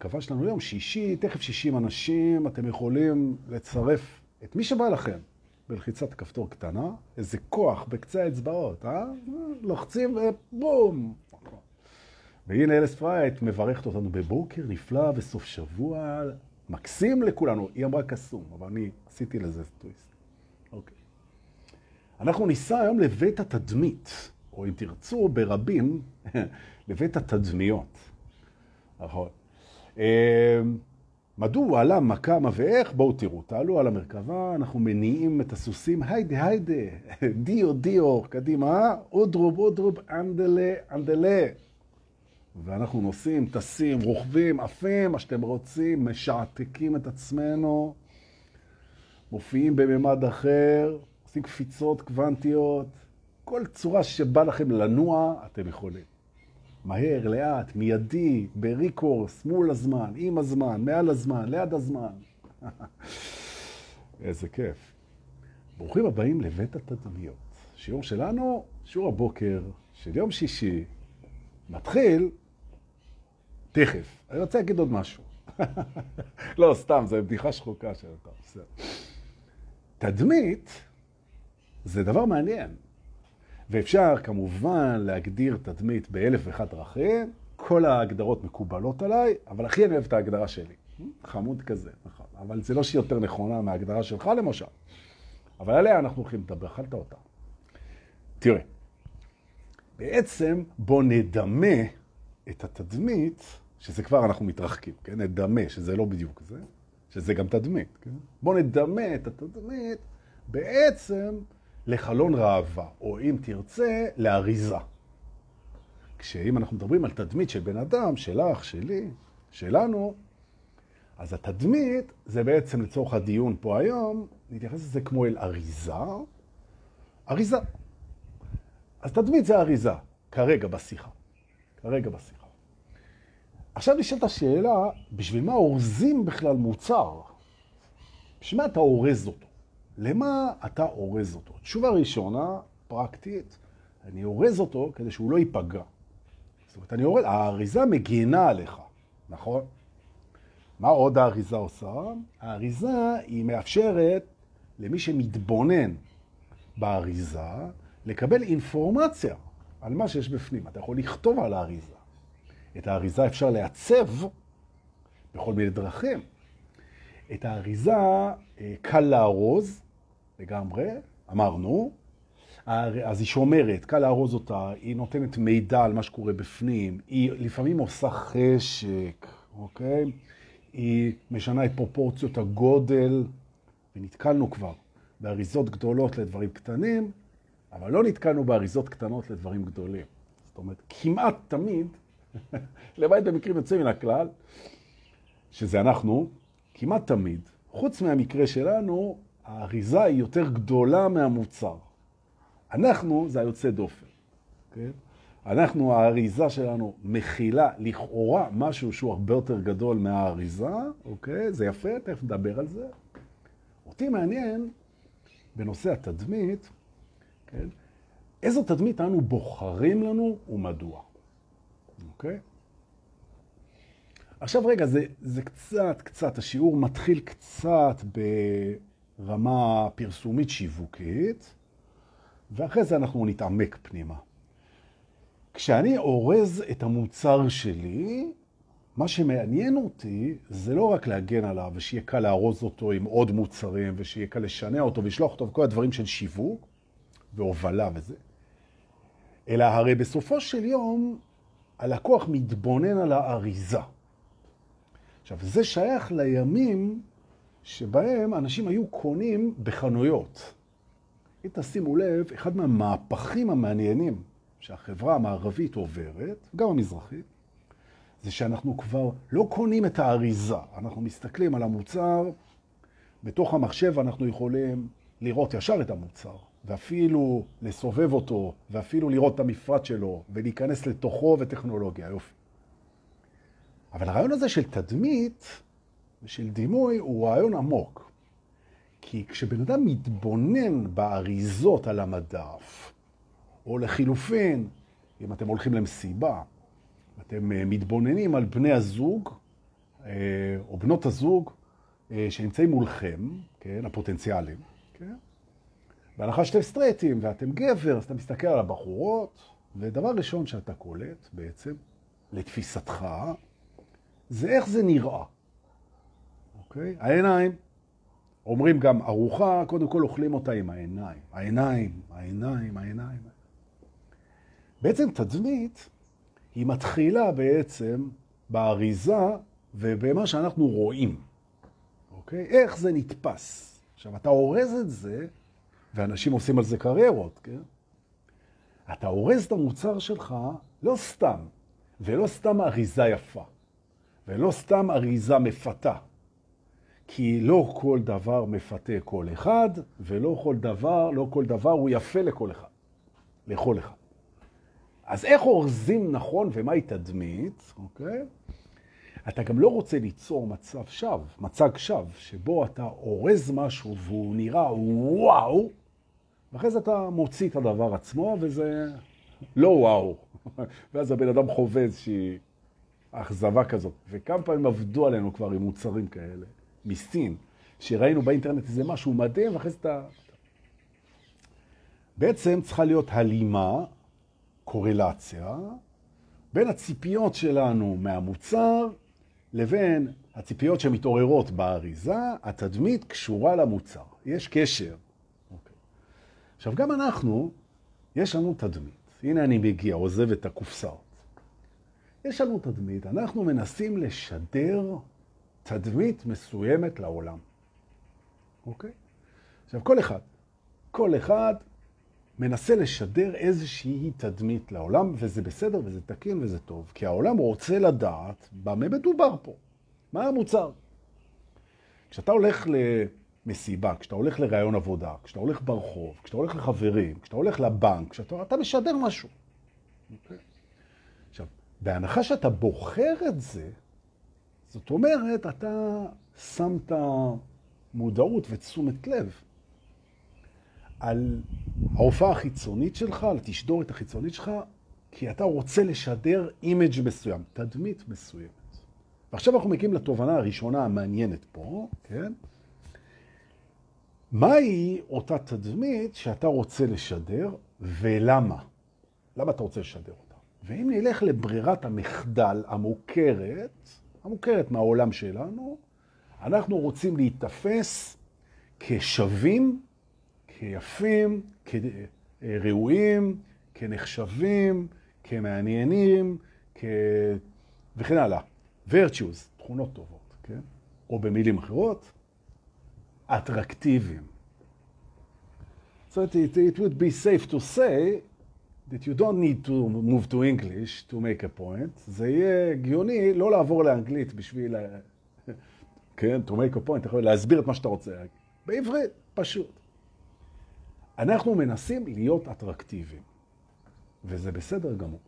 המרכבה שלנו היום, שישי, תכף 60 אנשים, אתם יכולים לצרף את מי שבא לכם בלחיצת כפתור קטנה, איזה כוח בקצה האצבעות, אה? לוחצים ובום. והנה אלס פרייט מברכת אותנו בבוקר נפלא וסוף שבוע מקסים לכולנו. היא אמרה קסום, אבל אני עשיתי לזה טוויסט. אוקיי. אנחנו ניסע היום לבית התדמית, או אם תרצו, ברבים, לבית התדמיות. נכון. אה, מדוע, למה, כמה ואיך? בואו תראו, תעלו על המרכבה, אנחנו מניעים את הסוסים, היידה, היידה, דיו, דיו, קדימה, אודרוב, אודרוב, אנדלה, אנדלה. ואנחנו נוסעים, טסים, רוכבים, עפים, מה שאתם רוצים, משעתקים את עצמנו, מופיעים בממד אחר, עושים קפיצות קוונטיות, כל צורה שבא לכם לנוע, אתם יכולים. מהר, לאט, מיידי, בריקורס, מול הזמן, עם הזמן, מעל הזמן, ליד הזמן. איזה כיף. ברוכים הבאים לבית התדמיות. שיעור שלנו, שיעור הבוקר של יום שישי, מתחיל תכף. אני רוצה להגיד עוד משהו. לא, סתם, זו בדיחה שחוקה של אתה. תדמית זה דבר מעניין. ואפשר כמובן להגדיר תדמית באלף ואחת דרכים, כל ההגדרות מקובלות עליי, אבל הכי אני אוהב את ההגדרה שלי. חמוד כזה, נכון. אבל זה לא שהיא יותר נכונה מההגדרה שלך למשל. אבל עליה אנחנו הולכים לדבר, אכלת אותה. תראה, בעצם בוא נדמה את התדמית, שזה כבר אנחנו מתרחקים, כן? נדמה, שזה לא בדיוק זה, שזה גם תדמית, כן? בוא נדמה את התדמית בעצם לחלון ראווה, או אם תרצה, לאריזה. כשאם אנחנו מדברים על תדמית של בן אדם, שלך, שלי, שלנו, אז התדמית זה בעצם לצורך הדיון פה היום, נתייחס לזה כמו אל אריזה. אריזה. אז תדמית זה אריזה, כרגע בשיחה. כרגע בשיחה. עכשיו נשאלת השאלה, בשביל מה אורזים בכלל מוצר? בשביל מה אתה אורז אותו? למה אתה אורז אותו? תשובה ראשונה, פרקטית, אני אורז אותו כדי שהוא לא ייפגע. זאת אומרת, אני אורז, האריזה מגינה עליך, נכון? מה עוד האריזה עושה? האריזה היא מאפשרת למי שמתבונן באריזה לקבל אינפורמציה על מה שיש בפנים. אתה יכול לכתוב על האריזה. את האריזה אפשר לעצב בכל מיני דרכים. את האריזה אה, קל לארוז לגמרי, אמרנו, אז היא שומרת, קל לארוז אותה, היא נותנת מידע על מה שקורה בפנים, היא לפעמים עושה חשק, אוקיי? היא משנה את פרופורציות הגודל, ונתקלנו כבר באריזות גדולות לדברים קטנים, אבל לא נתקלנו באריזות קטנות לדברים גדולים. זאת אומרת, כמעט תמיד, למעט במקרים יוצאים מן הכלל, שזה אנחנו, כמעט תמיד, חוץ מהמקרה שלנו, האריזה היא יותר גדולה מהמוצר. אנחנו, זה היוצא דופן, כן? אנחנו, האריזה שלנו מכילה לכאורה משהו שהוא הרבה יותר גדול מהאריזה, אוקיי? זה יפה, תכף נדבר על זה. אותי מעניין, בנושא התדמית, כן? איזו תדמית אנו בוחרים לנו ומדוע, אוקיי? עכשיו רגע, זה, זה קצת, קצת, השיעור מתחיל קצת ברמה פרסומית שיווקית, ואחרי זה אנחנו נתעמק פנימה. כשאני אורז את המוצר שלי, מה שמעניין אותי זה לא רק להגן עליו ושיהיה קל לארוז אותו עם עוד מוצרים ושיהיה קל לשנע אותו ולשלוח אותו וכל הדברים של שיווק והובלה וזה, אלא הרי בסופו של יום הלקוח מתבונן על האריזה. עכשיו, זה שייך לימים שבהם אנשים היו קונים בחנויות. אם תשימו לב, אחד מהמהפכים המעניינים שהחברה המערבית עוברת, גם המזרחית, זה שאנחנו כבר לא קונים את האריזה, אנחנו מסתכלים על המוצר, בתוך המחשב אנחנו יכולים לראות ישר את המוצר, ואפילו לסובב אותו, ואפילו לראות את המפרט שלו, ולהיכנס לתוכו וטכנולוגיה, יופי. אבל הרעיון הזה של תדמית ושל דימוי הוא רעיון עמוק. כי כשבן אדם מתבונן באריזות על המדף, או לחילופין, אם אתם הולכים למסיבה, אתם אה, מתבוננים על בני הזוג, או בנות הזוג שנמצאים מולכם, כן, הפוטנציאלים, כן? בהנחה שאתם סטרייטים ואתם גבר, אז אתה מסתכל על הבחורות, ודבר ראשון שאתה קולט בעצם, לתפיסתך, זה איך זה נראה. אוקיי? העיניים, אומרים גם ארוחה, קודם כל אוכלים אותה עם העיניים. העיניים, העיניים, העיניים. בעצם תדמית היא מתחילה בעצם באריזה ובמה שאנחנו רואים. אוקיי? איך זה נתפס. עכשיו, אתה אורז את זה, ואנשים עושים על זה קריירות, כן? אתה אורז את המוצר שלך לא סתם, ולא סתם אריזה יפה, ולא סתם אריזה מפתה. כי לא כל דבר מפתה כל אחד, ולא כל דבר, לא כל דבר הוא יפה לכל אחד, לכל אחד. אז איך אורזים נכון ומהי תדמית, אוקיי? אתה גם לא רוצה ליצור מצב שווא, מצג שווא, שבו אתה אורז משהו והוא נראה וואו, ואחרי זה אתה מוציא את הדבר עצמו, וזה לא וואו. ואז הבן אדם חווה איזושהי אכזבה כזאת. וכמה פעמים עבדו עלינו כבר עם מוצרים כאלה, מסין, שראינו באינטרנט איזה משהו מדהים, ואחרי זה אתה... בעצם צריכה להיות הלימה, קורלציה, בין הציפיות שלנו מהמוצר לבין הציפיות שמתעוררות באריזה, התדמית קשורה למוצר. יש קשר. אוקיי. עכשיו, גם אנחנו, יש לנו תדמית. הנה אני מגיע, עוזב את הקופסאות. יש לנו תדמית, אנחנו מנסים לשדר תדמית מסוימת לעולם. אוקיי? עכשיו, כל אחד, כל אחד מנסה לשדר איזושהי תדמית לעולם, וזה בסדר וזה תקין וזה טוב, כי העולם רוצה לדעת במה מדובר פה, מה המוצר. כשאתה הולך למסיבה, כשאתה הולך לראיון עבודה, כשאתה הולך ברחוב, כשאתה הולך לחברים, כשאתה הולך לבנק, כשאתה אתה משדר משהו. Okay. אוקיי? עכשיו, בהנחה שאתה בוחר את זה, זאת אומרת, אתה שמת מודעות ותשומת לב על ההופעה החיצונית שלך, על התשדורת החיצונית שלך, כי אתה רוצה לשדר image מסוים, תדמית מסוימת. ועכשיו אנחנו מגיעים לתובנה הראשונה המעניינת פה, כן? מהי אותה תדמית שאתה רוצה לשדר ולמה? למה אתה רוצה לשדר אותה? ואם נלך לברירת המחדל המוכרת, המוכרת מהעולם שלנו, אנחנו רוצים להתאפס כשווים כיפים, כראויים, כנחשבים, כמעניינים, כ... וכן הלאה. virtues, תכונות טובות, כן? או במילים אחרות, אטרקטיביים. So it, it would be safe to say that you don't need to move to English to make a point. זה יהיה הגיוני לא לעבור לאנגלית בשביל, כן, to make a point, יכול להסביר את מה שאתה רוצה. בעברית, פשוט. אנחנו מנסים להיות אטרקטיביים, וזה בסדר גמור.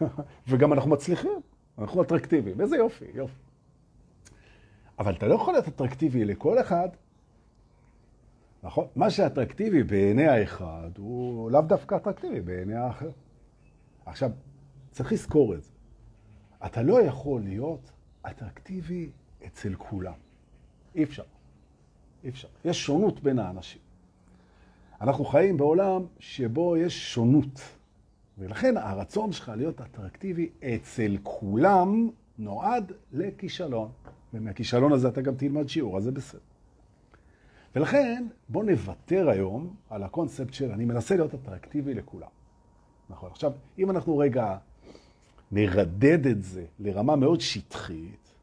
וגם אנחנו מצליחים, אנחנו אטרקטיביים, איזה יופי, יופי. אבל אתה לא יכול להיות אטרקטיבי לכל אחד, נכון? מה שאטרקטיבי בעיני האחד הוא לאו דווקא אטרקטיבי בעיני האחר. עכשיו, צריך לזכור את זה. אתה לא יכול להיות אטרקטיבי אצל כולם. אי אפשר. אי אפשר. יש שונות בין האנשים. אנחנו חיים בעולם שבו יש שונות. ולכן הרצון שלך להיות אטרקטיבי אצל כולם נועד לכישלון. ומהכישלון הזה אתה גם תלמד שיעור, אז זה בסדר. ולכן בוא נוותר היום על הקונספט של אני מנסה להיות אטרקטיבי לכולם. נכון. עכשיו, אם אנחנו רגע נרדד את זה לרמה מאוד שטחית,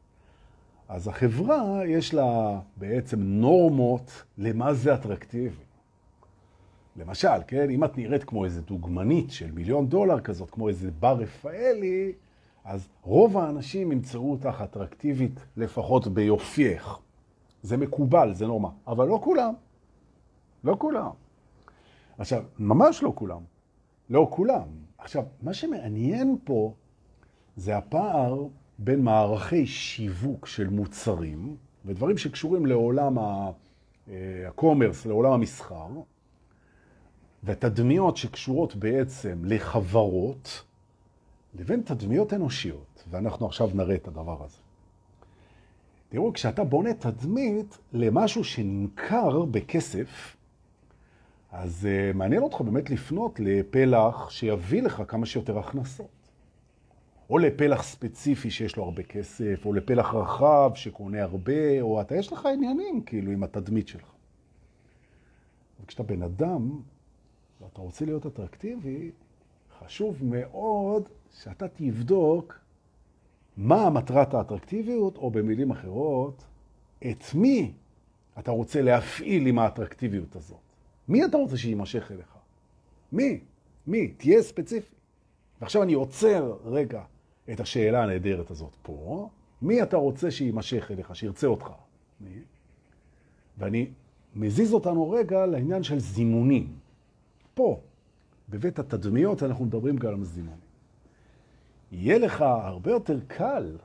אז החברה יש לה בעצם נורמות למה זה אטרקטיבי. למשל, כן, אם את נראית כמו איזה דוגמנית של מיליון דולר כזאת, כמו איזה בר רפאלי, אז רוב האנשים ימצאו אותך אטרקטיבית לפחות ביופייך. זה מקובל, זה נורמה. אבל לא כולם. לא כולם. עכשיו, ממש לא כולם. לא כולם. עכשיו, מה שמעניין פה זה הפער בין מערכי שיווק של מוצרים ודברים שקשורים לעולם הקומרס, לעולם המסחר, ותדמיות שקשורות בעצם לחברות, לבין תדמיות אנושיות, ואנחנו עכשיו נראה את הדבר הזה. תראו, כשאתה בונה תדמית למשהו שנמכר בכסף, אז uh, מעניין אותך באמת לפנות לפלח שיביא לך כמה שיותר הכנסות. או לפלח ספציפי שיש לו הרבה כסף, או לפלח רחב שקונה הרבה, או אתה, יש לך עניינים כאילו עם התדמית שלך. וכשאתה בן אדם, ואתה רוצה להיות אטרקטיבי, חשוב מאוד שאתה תבדוק מה מטרת האטרקטיביות, או במילים אחרות, את מי אתה רוצה להפעיל עם האטרקטיביות הזאת. מי אתה רוצה שיימשך אליך? מי? מי? תהיה ספציפי. ועכשיו אני עוצר רגע את השאלה הנהדרת הזאת פה. מי אתה רוצה שיימשך אליך, שירצה אותך? מי? ואני מזיז אותנו רגע לעניין של זימונים. פה, בבית התדמיות, אנחנו מדברים גם על זימונים. יהיה לך הרבה יותר קל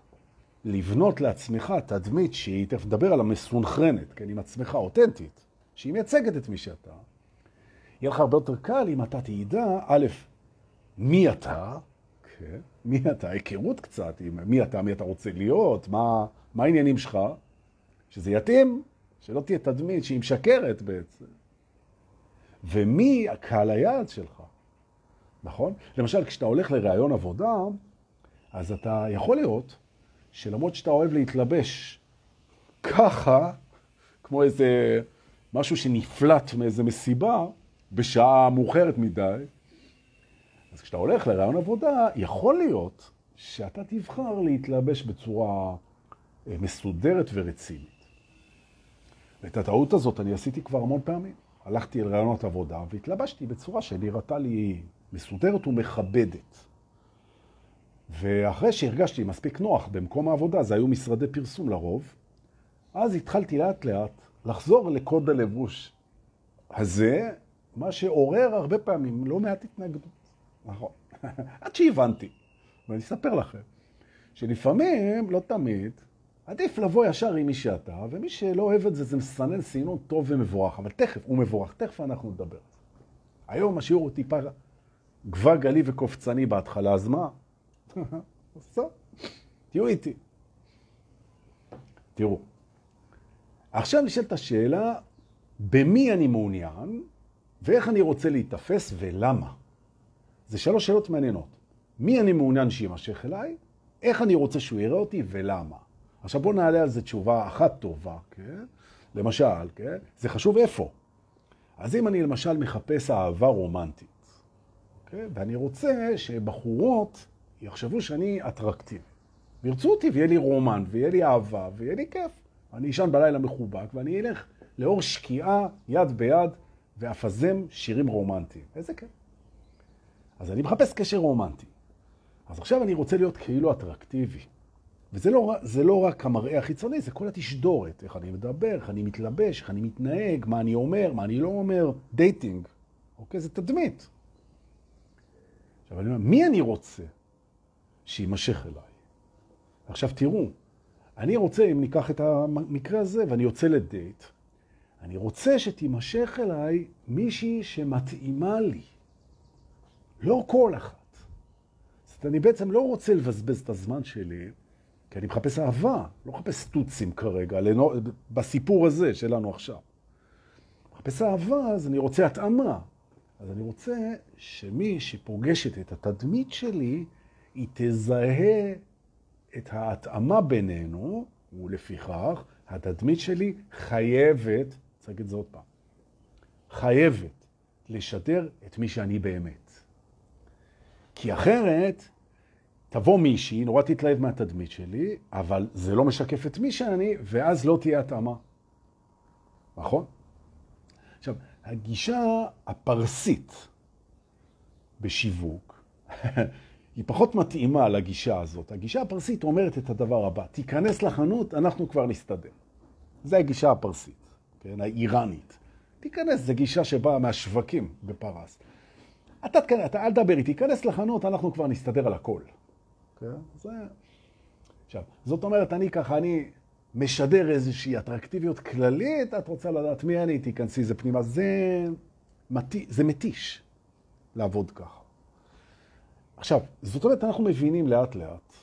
לבנות לעצמך תדמית שהיא, תכף נדבר על המסונכרנת, כן, עם עצמך אותנטית, שהיא מייצגת את מי שאתה. יהיה לך הרבה יותר קל אם אתה תדע, א', מי אתה, כן, מי אתה, היכרות קצת, עם מי אתה, מי אתה רוצה להיות, מה, מה העניינים שלך, שזה יתאים, שלא תהיה תדמית שהיא משקרת בעצם. ומי הקהל היעד שלך, נכון? למשל, כשאתה הולך לראיון עבודה, אז אתה יכול להיות שלמרות שאתה אוהב להתלבש ככה, כמו איזה משהו שנפלט מאיזה מסיבה, בשעה מאוחרת מדי, אז כשאתה הולך לרעיון עבודה, יכול להיות שאתה תבחר להתלבש בצורה אה, מסודרת ורצינית. ואת הטעות הזאת אני עשיתי כבר המון פעמים. הלכתי אל רעיונות עבודה והתלבשתי בצורה שנראתה לי מסודרת ומכבדת. ואחרי שהרגשתי מספיק נוח במקום העבודה, זה היו משרדי פרסום לרוב, אז התחלתי לאט לאט לחזור לקוד הלבוש הזה, מה שעורר הרבה פעמים לא מעט התנגדות. נכון. עד שהבנתי, ואני אספר לכם, שלפעמים, לא תמיד, עדיף לבוא ישר עם מי שאתה, ומי שלא אוהב את זה, זה מסנן סינון טוב ומבורך, אבל תכף, הוא מבורך, תכף אנחנו נדבר. היום השיעור הוא טיפה גבה גלי וקופצני בהתחלה, אז מה? תהיו איתי. תראו, עכשיו נשאלת השאלה, במי אני מעוניין, ואיך אני רוצה להתאפס ולמה. זה שלוש שאלות מעניינות. מי אני מעוניין שימשך אליי, איך אני רוצה שהוא יראה אותי ולמה. עכשיו בואו נעלה על זה תשובה אחת טובה, כן? למשל, כן? זה חשוב איפה. אז אם אני למשל מחפש אהבה רומנטית, כן? ואני רוצה שבחורות יחשבו שאני אטרקטיבי. וירצו אותי ויהיה לי רומן, ויהיה לי אהבה, ויהיה לי כיף. אני אשן בלילה מחובק, ואני אלך לאור שקיעה, יד ביד, ואפזם שירים רומנטיים. איזה כיף. אז אני מחפש קשר רומנטי. אז עכשיו אני רוצה להיות כאילו אטרקטיבי. וזה לא, לא רק המראה החיצוני, זה כל התשדורת, איך אני מדבר, איך אני מתלבש, איך אני מתנהג, מה אני אומר, מה אני לא אומר, dating. אוקיי? זה תדמית. עכשיו אני אומר, מי אני רוצה שימשך אליי? עכשיו תראו, אני רוצה, אם ניקח את המקרה הזה ואני יוצא לדייט, אני רוצה שתימשך אליי מישהי שמתאימה לי. לא כל אחת. זאת אני בעצם לא רוצה לבזבז את הזמן שלי, כי אני מחפש אהבה, לא מחפש סטוצים כרגע, לנו, בסיפור הזה שלנו עכשיו. מחפש אהבה, אז אני רוצה התאמה. אז אני רוצה שמי שפוגשת את התדמית שלי, היא תזהה את ההתאמה בינינו, ולפיכך התדמית שלי חייבת, צריך את זה עוד פעם, חייבת לשדר את מי שאני באמת. כי אחרת תבוא מישהי, נורא תתלהב מהתדמית שלי, אבל זה לא משקף את מי שאני, ואז לא תהיה התאמה. נכון? עכשיו, הגישה הפרסית בשיווק היא פחות מתאימה לגישה הזאת. הגישה הפרסית אומרת את הדבר הבא, תיכנס לחנות, אנחנו כבר נסתדר. זה הגישה הפרסית, כן? האיראנית. תיכנס, זו גישה שבאה מהשווקים בפרס. אתה, אתה אל תדבר איתי, תיכנס לחנות, אנחנו כבר נסתדר על הכל. כן? זה... עכשיו, זאת אומרת, אני ככה, אני משדר איזושהי אטרקטיביות כללית, את רוצה לדעת מי אני, תיכנסי זה פנימה. זה, מת... זה מתיש לעבוד ככה. עכשיו, זאת אומרת, אנחנו מבינים לאט לאט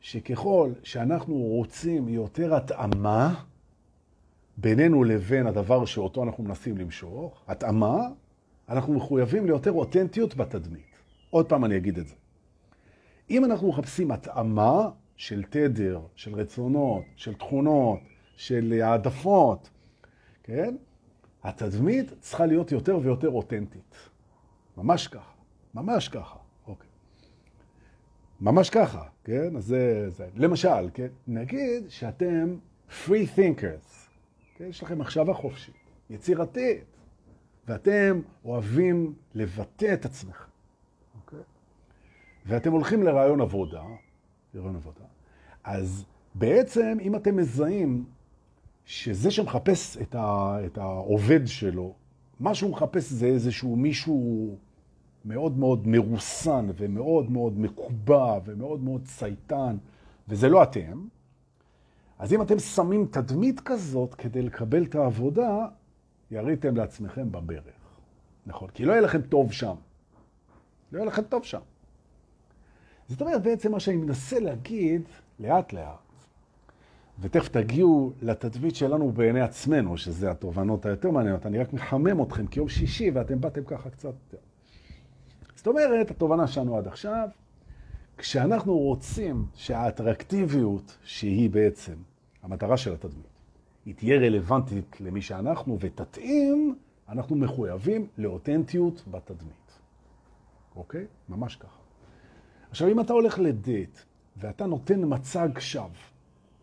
שככל שאנחנו רוצים יותר התאמה בינינו לבין הדבר שאותו אנחנו מנסים למשוך, התאמה, אנחנו מחויבים ליותר אותנטיות בתדמית. עוד פעם אני אגיד את זה. אם אנחנו מחפשים התאמה של תדר, של רצונות, של תכונות, של העדפות, כן? התדמית צריכה להיות יותר ויותר אותנטית. ממש ככה, ממש ככה. ממש ככה, כן? אז זה, זה. למשל, כן? נגיד שאתם free thinkers, כן? יש לכם מחשבה חופשית, יצירתית, ואתם אוהבים לבטא את עצמכם, אוקיי? ואתם הולכים לרעיון עבודה, לרעיון עבודה, אז בעצם אם אתם מזהים שזה שמחפש את, ה, את העובד שלו, מה שהוא מחפש זה איזשהו מישהו מאוד מאוד מרוסן ומאוד מאוד מקובע ומאוד מאוד צייתן, וזה לא אתם, אז אם אתם שמים תדמית כזאת כדי לקבל את העבודה, יריתם לעצמכם בברך. נכון, כי לא יהיה לכם טוב שם. לא יהיה לכם טוב שם. זאת אומרת, בעצם מה שאני מנסה להגיד, לאט לאט, ותכף תגיעו לתדמית שלנו בעיני עצמנו, שזה התובנות היותר מעניינות. אני רק מחמם אתכם כיום שישי, ואתם באתם ככה קצת... אומרת, התובנה שלנו עד עכשיו, כשאנחנו רוצים שהאטרקטיביות, שהיא בעצם המטרה של התדמית, היא תהיה רלוונטית למי שאנחנו ותתאים, אנחנו מחויבים לאותנטיות בתדמית. אוקיי? ממש ככה. עכשיו, אם אתה הולך לדייט ואתה נותן מצג שווא,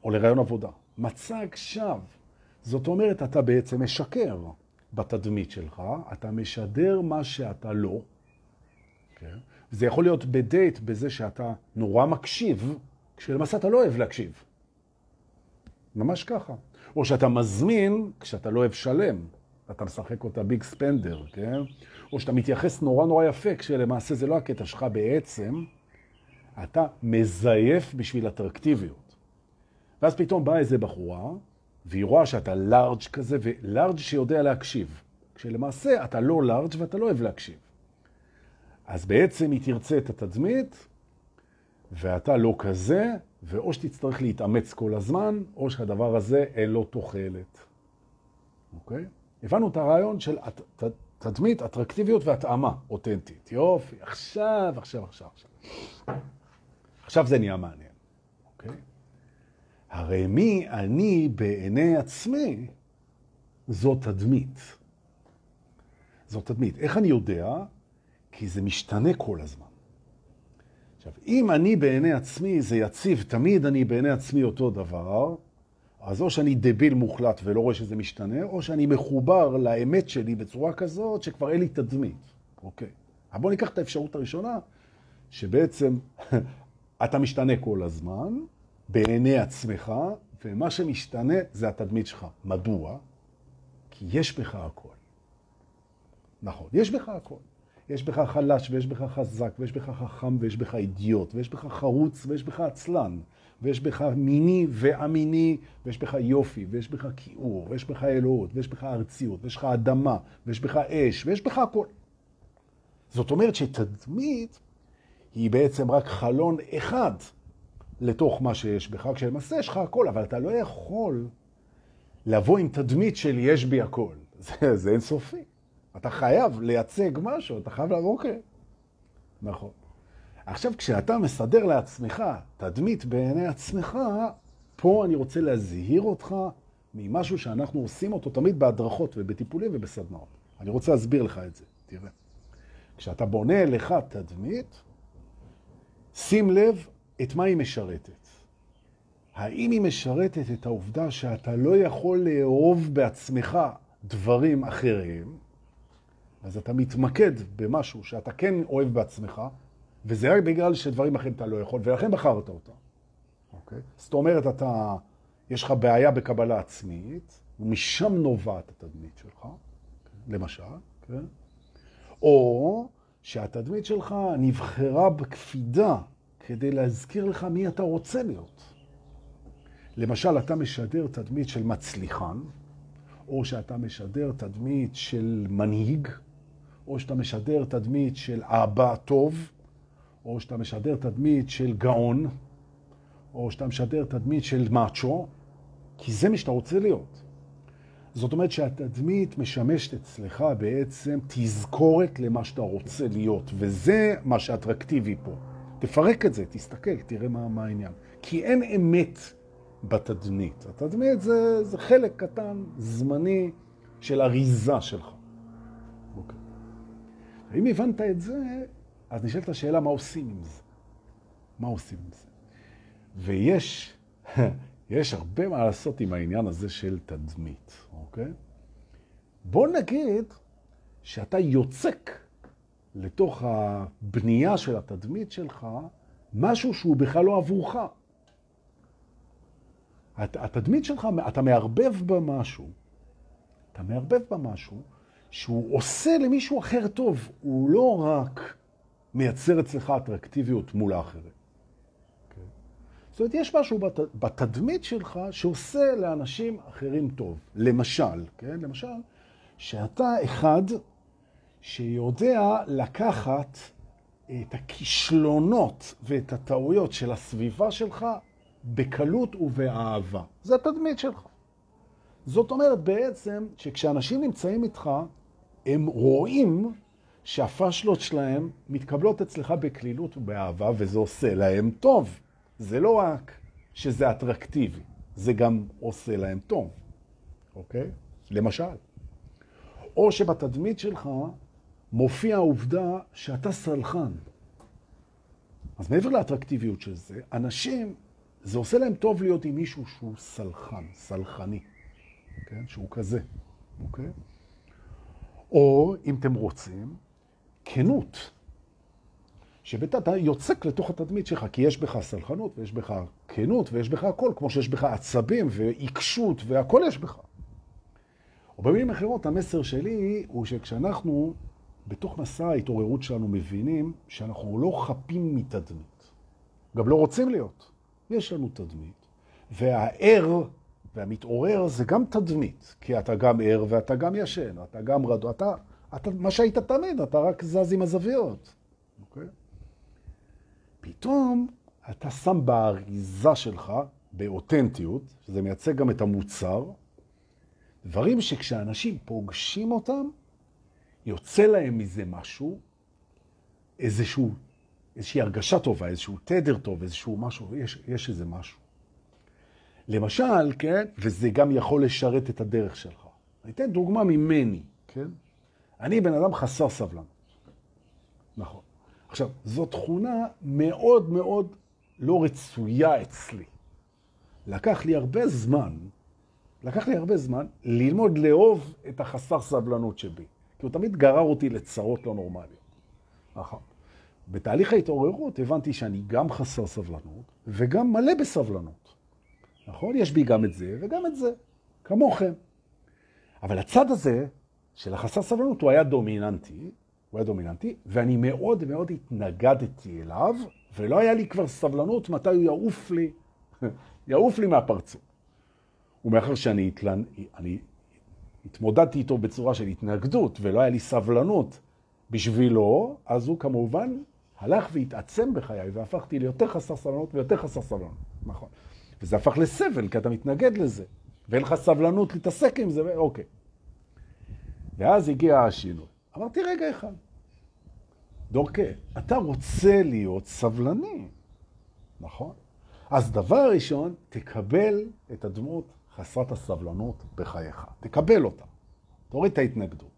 או לרעיון עבודה. מצג שווא. זאת אומרת, אתה בעצם משקר בתדמית שלך, אתה משדר מה שאתה לא. כן? זה יכול להיות בדייט בזה שאתה נורא מקשיב, כשלמעשה אתה לא אוהב להקשיב. ממש ככה. או שאתה מזמין כשאתה לא אוהב שלם. אתה משחק אותה ביג ספנדר, כן? או שאתה מתייחס נורא נורא יפה, כשלמעשה זה לא הקטע שלך בעצם, אתה מזייף בשביל אטרקטיביות. ואז פתאום באה איזה בחורה, והיא רואה שאתה לארג' כזה, ולארג' שיודע להקשיב. כשלמעשה אתה לא לארג' ואתה לא אוהב להקשיב. אז בעצם היא תרצה את התדמית, ואתה לא כזה, ואו שתצטרך להתאמץ כל הזמן, או שהדבר הזה אין לו תוחלת. אוקיי? הבנו את הרעיון של תדמית, אטרקטיביות והתאמה אותנטית. יופי, עכשיו, עכשיו, עכשיו, עכשיו. עכשיו זה נהיה מעניין. הרי מי אני בעיני עצמי זו תדמית. זו תדמית. איך אני יודע? כי זה משתנה כל הזמן. עכשיו, אם אני בעיני עצמי זה יציב, תמיד אני בעיני עצמי אותו דבר, אז או שאני דביל מוחלט ולא רואה שזה משתנה, או שאני מחובר לאמת שלי בצורה כזאת שכבר אין לי תדמית. אוקיי. אבל בואו ניקח את האפשרות הראשונה, שבעצם אתה משתנה כל הזמן, בעיני עצמך, ומה שמשתנה זה התדמית שלך. מדוע? כי יש בך הכל. נכון, יש בך הכל. יש בך חלש, ויש בך חזק, ויש בך חכם, ויש בך אידיוט, ויש בך חרוץ, ויש בך עצלן, ויש בך מיני ואמיני, ויש בך יופי, ויש בך כיעור, ויש בך אלוהות, ויש בך ארציות, ויש בך אדמה, ויש בך אש, ויש בך הכל. זאת אומרת שתדמית היא בעצם רק חלון אחד לתוך מה שיש בך, כשלמעשה יש לך הכל, אבל אתה לא יכול לבוא עם תדמית של יש בי הכל. זה, זה אינסופי. אתה חייב לייצג משהו, אתה חייב לעבור אוקיי. נכון. עכשיו, כשאתה מסדר לעצמך תדמית בעיני עצמך, פה אני רוצה להזהיר אותך ממשהו שאנחנו עושים אותו תמיד בהדרכות ובטיפולים ובסדנאות. אני רוצה להסביר לך את זה, תראה. כשאתה בונה לך תדמית, שים לב את מה היא משרתת. האם היא משרתת את העובדה שאתה לא יכול לאהוב בעצמך דברים אחרים, אז אתה מתמקד במשהו שאתה כן אוהב בעצמך, וזה רק בגלל שדברים אחרים אתה לא יכול, ולכן בחרת אותה. אוקיי? זאת אומרת, אתה, יש לך בעיה בקבלה עצמית, ומשם נובעת התדמית שלך, למשל, כן? או שהתדמית שלך נבחרה בקפידה כדי להזכיר לך מי אתה רוצה להיות. למשל, אתה משדר תדמית של מצליחן, או שאתה משדר תדמית של מנהיג, או שאתה משדר תדמית של אבא טוב, או שאתה משדר תדמית של גאון, או שאתה משדר תדמית של מאצ'ו, כי זה מי שאתה רוצה להיות. זאת אומרת שהתדמית משמשת אצלך בעצם תזכורת למה שאתה רוצה להיות, וזה מה שאטרקטיבי פה. תפרק את זה, תסתכל, תראה מה, מה העניין. כי אין אמת בתדמית. התדמית זה, זה חלק קטן, זמני, של אריזה שלך. אם הבנת את זה, אז נשאלת השאלה מה עושים עם זה. מה עושים עם זה? ויש יש הרבה מה לעשות עם העניין הזה של תדמית, אוקיי? בוא נגיד שאתה יוצק לתוך הבנייה של התדמית שלך משהו שהוא בכלל לא עבורך. התדמית שלך, אתה מערבב בה משהו, אתה מערבב בה משהו שהוא עושה למישהו אחר טוב, הוא לא רק מייצר אצלך אטרקטיביות מול האחרים. זאת אומרת, יש משהו בת, בתדמית שלך שעושה לאנשים אחרים טוב. למשל, כן? למשל, שאתה אחד שיודע לקחת את הכישלונות ואת הטעויות של הסביבה שלך בקלות ובאהבה. זה התדמית שלך. זאת אומרת בעצם שכשאנשים נמצאים איתך, הם רואים שהפשלות שלהם מתקבלות אצלך בקלילות ובאהבה, וזה עושה להם טוב. זה לא רק שזה אטרקטיבי, זה גם עושה להם טוב, אוקיי? למשל. או שבתדמית שלך מופיע העובדה שאתה סלחן. אז מעבר לאטרקטיביות של זה, אנשים, זה עושה להם טוב להיות עם מישהו שהוא סלחן, סלחני, כן? שהוא כזה, אוקיי? או, אם אתם רוצים, כנות. שאתה יוצק לתוך התדמית שלך, כי יש בך סלחנות, ויש בך כנות, ויש בך הכל, כמו שיש בך עצבים ועיקשות, והכל יש בך. או במילים אחרות, המסר שלי הוא שכשאנחנו בתוך מסע ההתעוררות שלנו מבינים שאנחנו לא חפים מתדמית, גם לא רוצים להיות. יש לנו תדמית, והער והמתעורר זה גם תדמית, כי אתה גם ער ואתה גם ישן, אתה גם רדו, אתה, אתה, מה שהיית תמיד, אתה רק זז עם הזוויות. אוקיי? Okay? פתאום אתה שם באריזה שלך, באותנטיות, שזה מייצג גם את המוצר, דברים שכשאנשים פוגשים אותם, יוצא להם מזה משהו, איזשהו, איזושהי הרגשה טובה, איזשהו תדר טוב, איזשהו משהו, יש, יש איזה משהו. למשל, כן, וזה גם יכול לשרת את הדרך שלך. אני אתן דוגמה ממני, כן? אני בן אדם חסר סבלנות. נכון. עכשיו, זו תכונה מאוד מאוד לא רצויה אצלי. לקח לי הרבה זמן, לקח לי הרבה זמן ללמוד לאהוב את החסר סבלנות שבי. כי הוא תמיד גרר אותי לצרות לא נורמליות. נכון. בתהליך ההתעוררות הבנתי שאני גם חסר סבלנות וגם מלא בסבלנות. נכון? יש בי גם את זה וגם את זה, כמוכם. אבל הצד הזה של החסר סבלנות הוא היה דומיננטי, הוא היה דומיננטי, ואני מאוד מאוד התנגדתי אליו, ולא היה לי כבר סבלנות מתי הוא יעוף לי, יעוף לי מהפרצוף. ומאחר שאני התלנ... אני התמודדתי איתו בצורה של התנגדות, ולא היה לי סבלנות בשבילו, אז הוא כמובן הלך והתעצם בחיי, והפכתי ליותר חסר סבלנות ויותר חסר סבלנות. נכון. וזה הפך לסבל, כי אתה מתנגד לזה, ואין לך סבלנות להתעסק עם זה, אוקיי. ואז הגיע השינוי. אמרתי, רגע אחד, דורקה, אתה רוצה להיות סבלני, נכון? אז דבר ראשון, תקבל את הדמות חסרת הסבלנות בחייך. תקבל אותה. תוריד את ההתנגדות.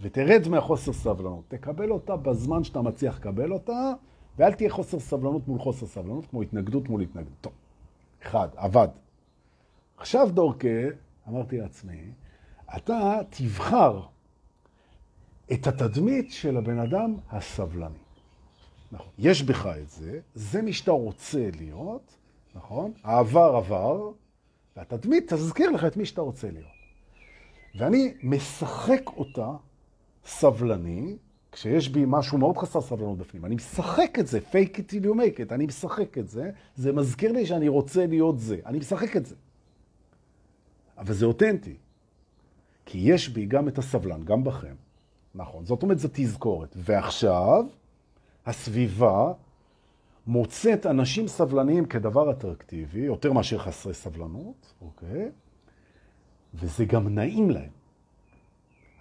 ותרד מהחוסר סבלנות. תקבל אותה בזמן שאתה מצליח לקבל אותה, ואל תהיה חוסר סבלנות מול חוסר סבלנות, כמו התנגדות מול התנגדות. טוב, אחד, עבד. עכשיו דורקה, אמרתי לעצמי, אתה תבחר את התדמית של הבן אדם הסבלני. נכון. יש בך את זה, זה מי שאתה רוצה להיות, נכון? העבר עבר, והתדמית תזכיר לך את מי שאתה רוצה להיות. ואני משחק אותה סבלני, כשיש בי משהו מאוד חסר סבלנות בפנים. אני משחק את זה, fake it till you make it, אני משחק את זה, זה מזכיר לי שאני רוצה להיות זה. אני משחק את זה. אבל זה אותנטי. כי יש בי גם את הסבלן, גם בכם. נכון, זאת אומרת, זו תזכורת. ועכשיו, הסביבה מוצאת אנשים סבלניים כדבר אטרקטיבי, יותר מאשר חסרי סבלנות, אוקיי? וזה גם נעים להם.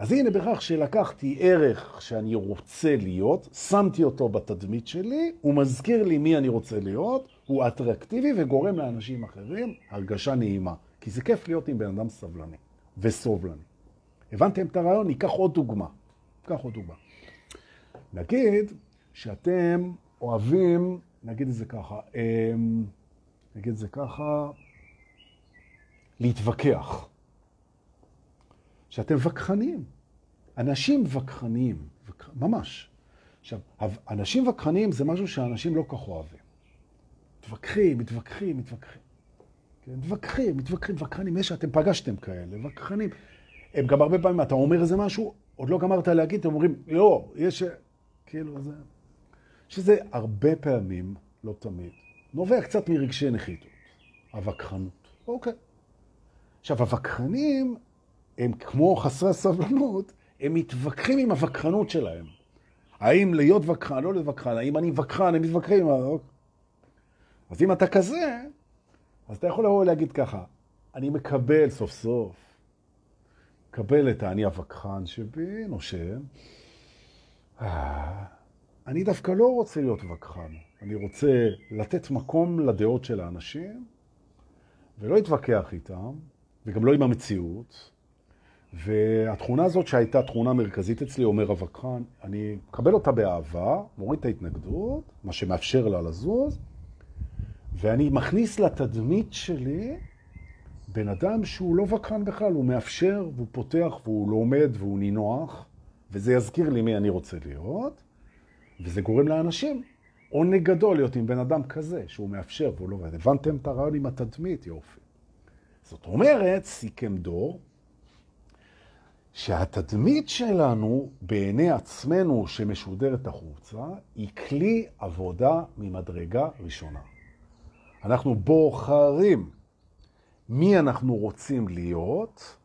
אז הנה בכך שלקחתי ערך שאני רוצה להיות, שמתי אותו בתדמית שלי, הוא מזכיר לי מי אני רוצה להיות, הוא אטרקטיבי וגורם לאנשים אחרים הרגשה נעימה. כי זה כיף להיות עם בן אדם סבלני וסובלני. הבנתם את הרעיון? ניקח עוד דוגמה. ניקח עוד דוגמה. נגיד שאתם אוהבים, נגיד את זה ככה, אמ, נגיד את זה ככה, להתווכח. שאתם וכחנים. אנשים וכחניים, ממש. עכשיו, אנשים וכחניים זה משהו שאנשים לא כך אוהבים. מתווכחים, מתווכחים, מתווכחים. כן, מתווכחים, מתווכחים, וכחנים. יש, אתם פגשתם כאלה, וכחנים. הם גם הרבה פעמים, אתה אומר איזה משהו, עוד לא גמרת להגיד, אתם אומרים, לא, יש... כאילו, זה... שזה הרבה פעמים, לא תמיד, נובע קצת מרגשי נחיתות, הווכחנות. אוקיי. עכשיו, הווכחנים הם כמו חסרי סבלנות, הם מתווכחים עם הווכחנות שלהם. האם להיות וכחן, לא להיות וכחן, האם אני וכחן, הם מתווכחים. אוקיי. אז אם אתה כזה, אז אתה יכול לבוא ולהגיד ככה, אני מקבל סוף סוף, מקבל את האני הווכחן שבי, נושם. אה, אני דווקא לא רוצה להיות וכחן, אני רוצה לתת מקום לדעות של האנשים, ולא להתווכח איתם, וגם לא עם המציאות. והתכונה הזאת שהייתה תכונה מרכזית אצלי, אומר הווכחן, אני מקבל אותה באהבה, מוריד את ההתנגדות, מה שמאפשר לה לזוז, ואני מכניס לתדמית שלי בן אדם שהוא לא וכחן בכלל, הוא מאפשר והוא פותח והוא לומד והוא נינוח, וזה יזכיר לי מי אני רוצה להיות, וזה גורם לאנשים עונג גדול להיות עם בן אדם כזה, שהוא מאפשר והוא לא... הבנתם את הרעיון עם התדמית? יופי. זאת אומרת, סיכם דור, שהתדמית שלנו בעיני עצמנו שמשודרת החוצה, היא כלי עבודה ממדרגה ראשונה. אנחנו בוחרים מי אנחנו רוצים להיות,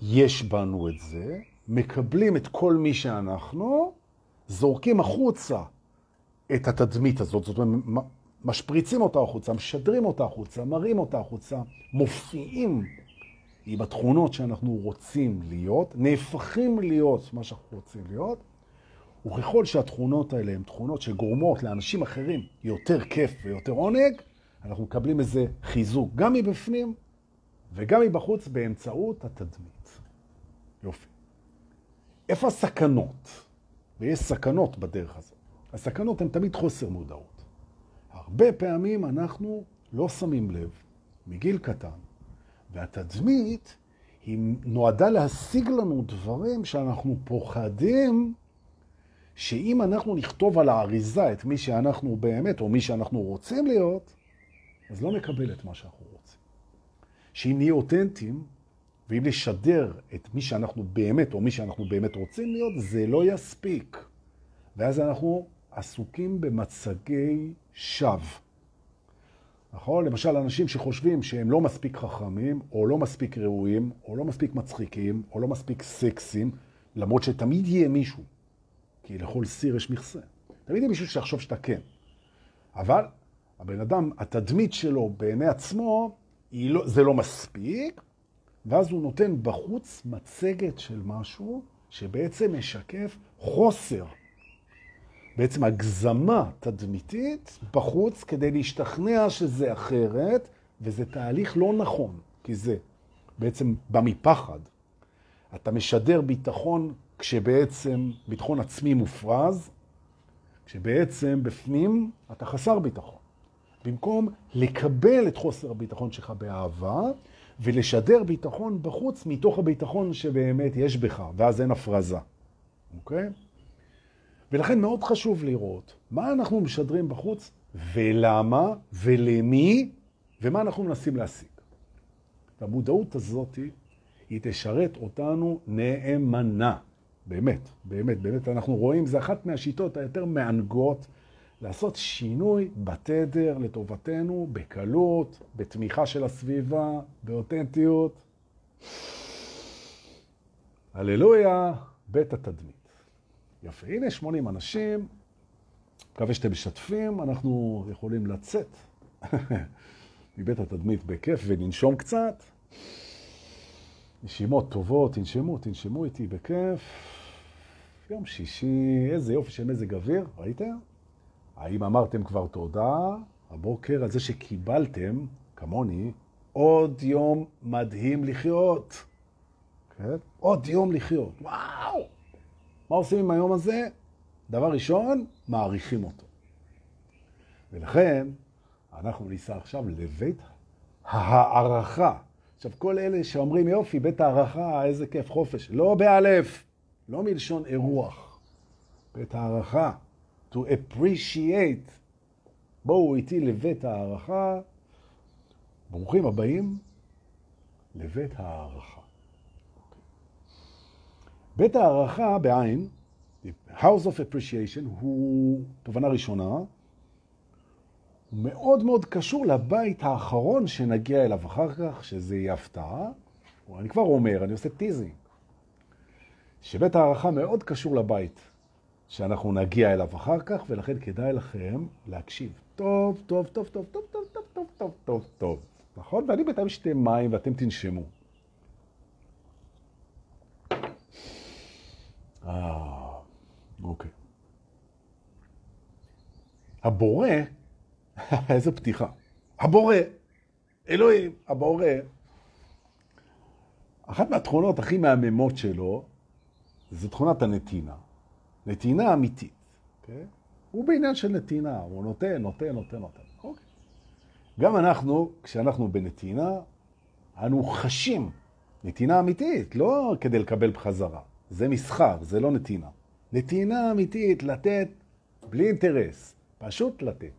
יש בנו את זה, מקבלים את כל מי שאנחנו, זורקים החוצה את התדמית הזאת, זאת אומרת, משפריצים אותה החוצה, משדרים אותה החוצה, מראים אותה החוצה, מופיעים עם התכונות שאנחנו רוצים להיות, נהפכים להיות מה שאנחנו רוצים להיות, וככל שהתכונות האלה הן תכונות שגורמות לאנשים אחרים יותר כיף ויותר עונג, אנחנו מקבלים איזה חיזוק, גם מבפנים וגם מבחוץ, באמצעות התדמית. יופי. איפה הסכנות? ויש סכנות בדרך הזאת. הסכנות הן תמיד חוסר מודעות. הרבה פעמים אנחנו לא שמים לב מגיל קטן, והתדמית היא נועדה להשיג לנו דברים שאנחנו פוחדים שאם אנחנו נכתוב על האריזה את מי שאנחנו באמת, או מי שאנחנו רוצים להיות, אז לא נקבל את מה שאנחנו רוצים. שאם נהיה אותנטיים, ואם נשדר את מי שאנחנו באמת, או מי שאנחנו באמת רוצים להיות, זה לא יספיק. ואז אנחנו עסוקים במצגי שווא. נכון? למשל, אנשים שחושבים שהם לא מספיק חכמים, או לא מספיק ראויים, או לא מספיק מצחיקים, או לא מספיק סקסים, למרות שתמיד יהיה מישהו, כי לכל סיר יש מכסה. תמיד יהיה מישהו שיחשוב שאתה כן. אבל הבן אדם, התדמית שלו בעיני עצמו, לא, זה לא מספיק, ואז הוא נותן בחוץ מצגת של משהו שבעצם משקף חוסר. בעצם הגזמה תדמיתית בחוץ כדי להשתכנע שזה אחרת, וזה תהליך לא נכון, כי זה בעצם בא מפחד. אתה משדר ביטחון כשבעצם ביטחון עצמי מופרז, כשבעצם בפנים אתה חסר ביטחון. במקום לקבל את חוסר הביטחון שלך באהבה, ולשדר ביטחון בחוץ מתוך הביטחון שבאמת יש בך, ואז אין הפרזה. אוקיי? ולכן מאוד חשוב לראות מה אנחנו משדרים בחוץ, ולמה, ולמי, ומה אנחנו מנסים להשיג. והמודעות הזאת היא תשרת אותנו נאמנה. באמת, באמת, באמת, אנחנו רואים, זה אחת מהשיטות היותר מענגות לעשות שינוי בתדר לטובתנו, בקלות, בתמיכה של הסביבה, באותנטיות. הללויה, בית התדמית. יפה, הנה 80 אנשים מקווה שאתם משתפים, אנחנו יכולים לצאת מבית התדמית בכיף ולנשום קצת. נשימות טובות, תנשמו, תנשמו איתי בכיף. יום שישי, איזה יופי של מזג אוויר, ראיתם? האם אמרתם כבר תודה הבוקר על זה שקיבלתם, כמוני, עוד יום מדהים לחיות? כן? עוד יום לחיות. וואו! מה עושים עם היום הזה? דבר ראשון, מעריכים אותו. ולכן, אנחנו ניסע עכשיו לבית הערכה. עכשיו, כל אלה שאומרים, יופי, בית הערכה, איזה כיף, חופש. לא באלף, לא מלשון אירוח. בית הערכה, to appreciate. בואו איתי לבית הערכה. ברוכים הבאים לבית הערכה. בית הערכה בעין, House of Appreciation, הוא תובנה ראשונה, הוא מאוד מאוד קשור לבית האחרון שנגיע אליו אחר כך, שזה יהיה הפתעה. אני כבר אומר, אני עושה teasing, שבית הערכה מאוד קשור לבית שאנחנו נגיע אליו אחר כך, ולכן כדאי לכם להקשיב טוב, טוב, טוב, טוב, טוב, טוב, טוב, טוב, טוב, טוב, טוב. נכון? ואני בינתיים שתי מים ואתם תנשמו. אה, אוקיי. הבורא, איזה פתיחה. הבורא, אלוהים, הבורא, אחת מהתכונות הכי מהממות שלו, זה תכונת הנתינה. נתינה אמיתית. Okay? אוקיי? הוא בעניין של נתינה, הוא נותן, נותן, נותן, נותן. Okay. אוקיי. גם אנחנו, כשאנחנו בנתינה, אנו חשים נתינה אמיתית, לא כדי לקבל בחזרה. זה מסחר, זה לא נתינה. נתינה אמיתית, לתת בלי אינטרס, פשוט לתת.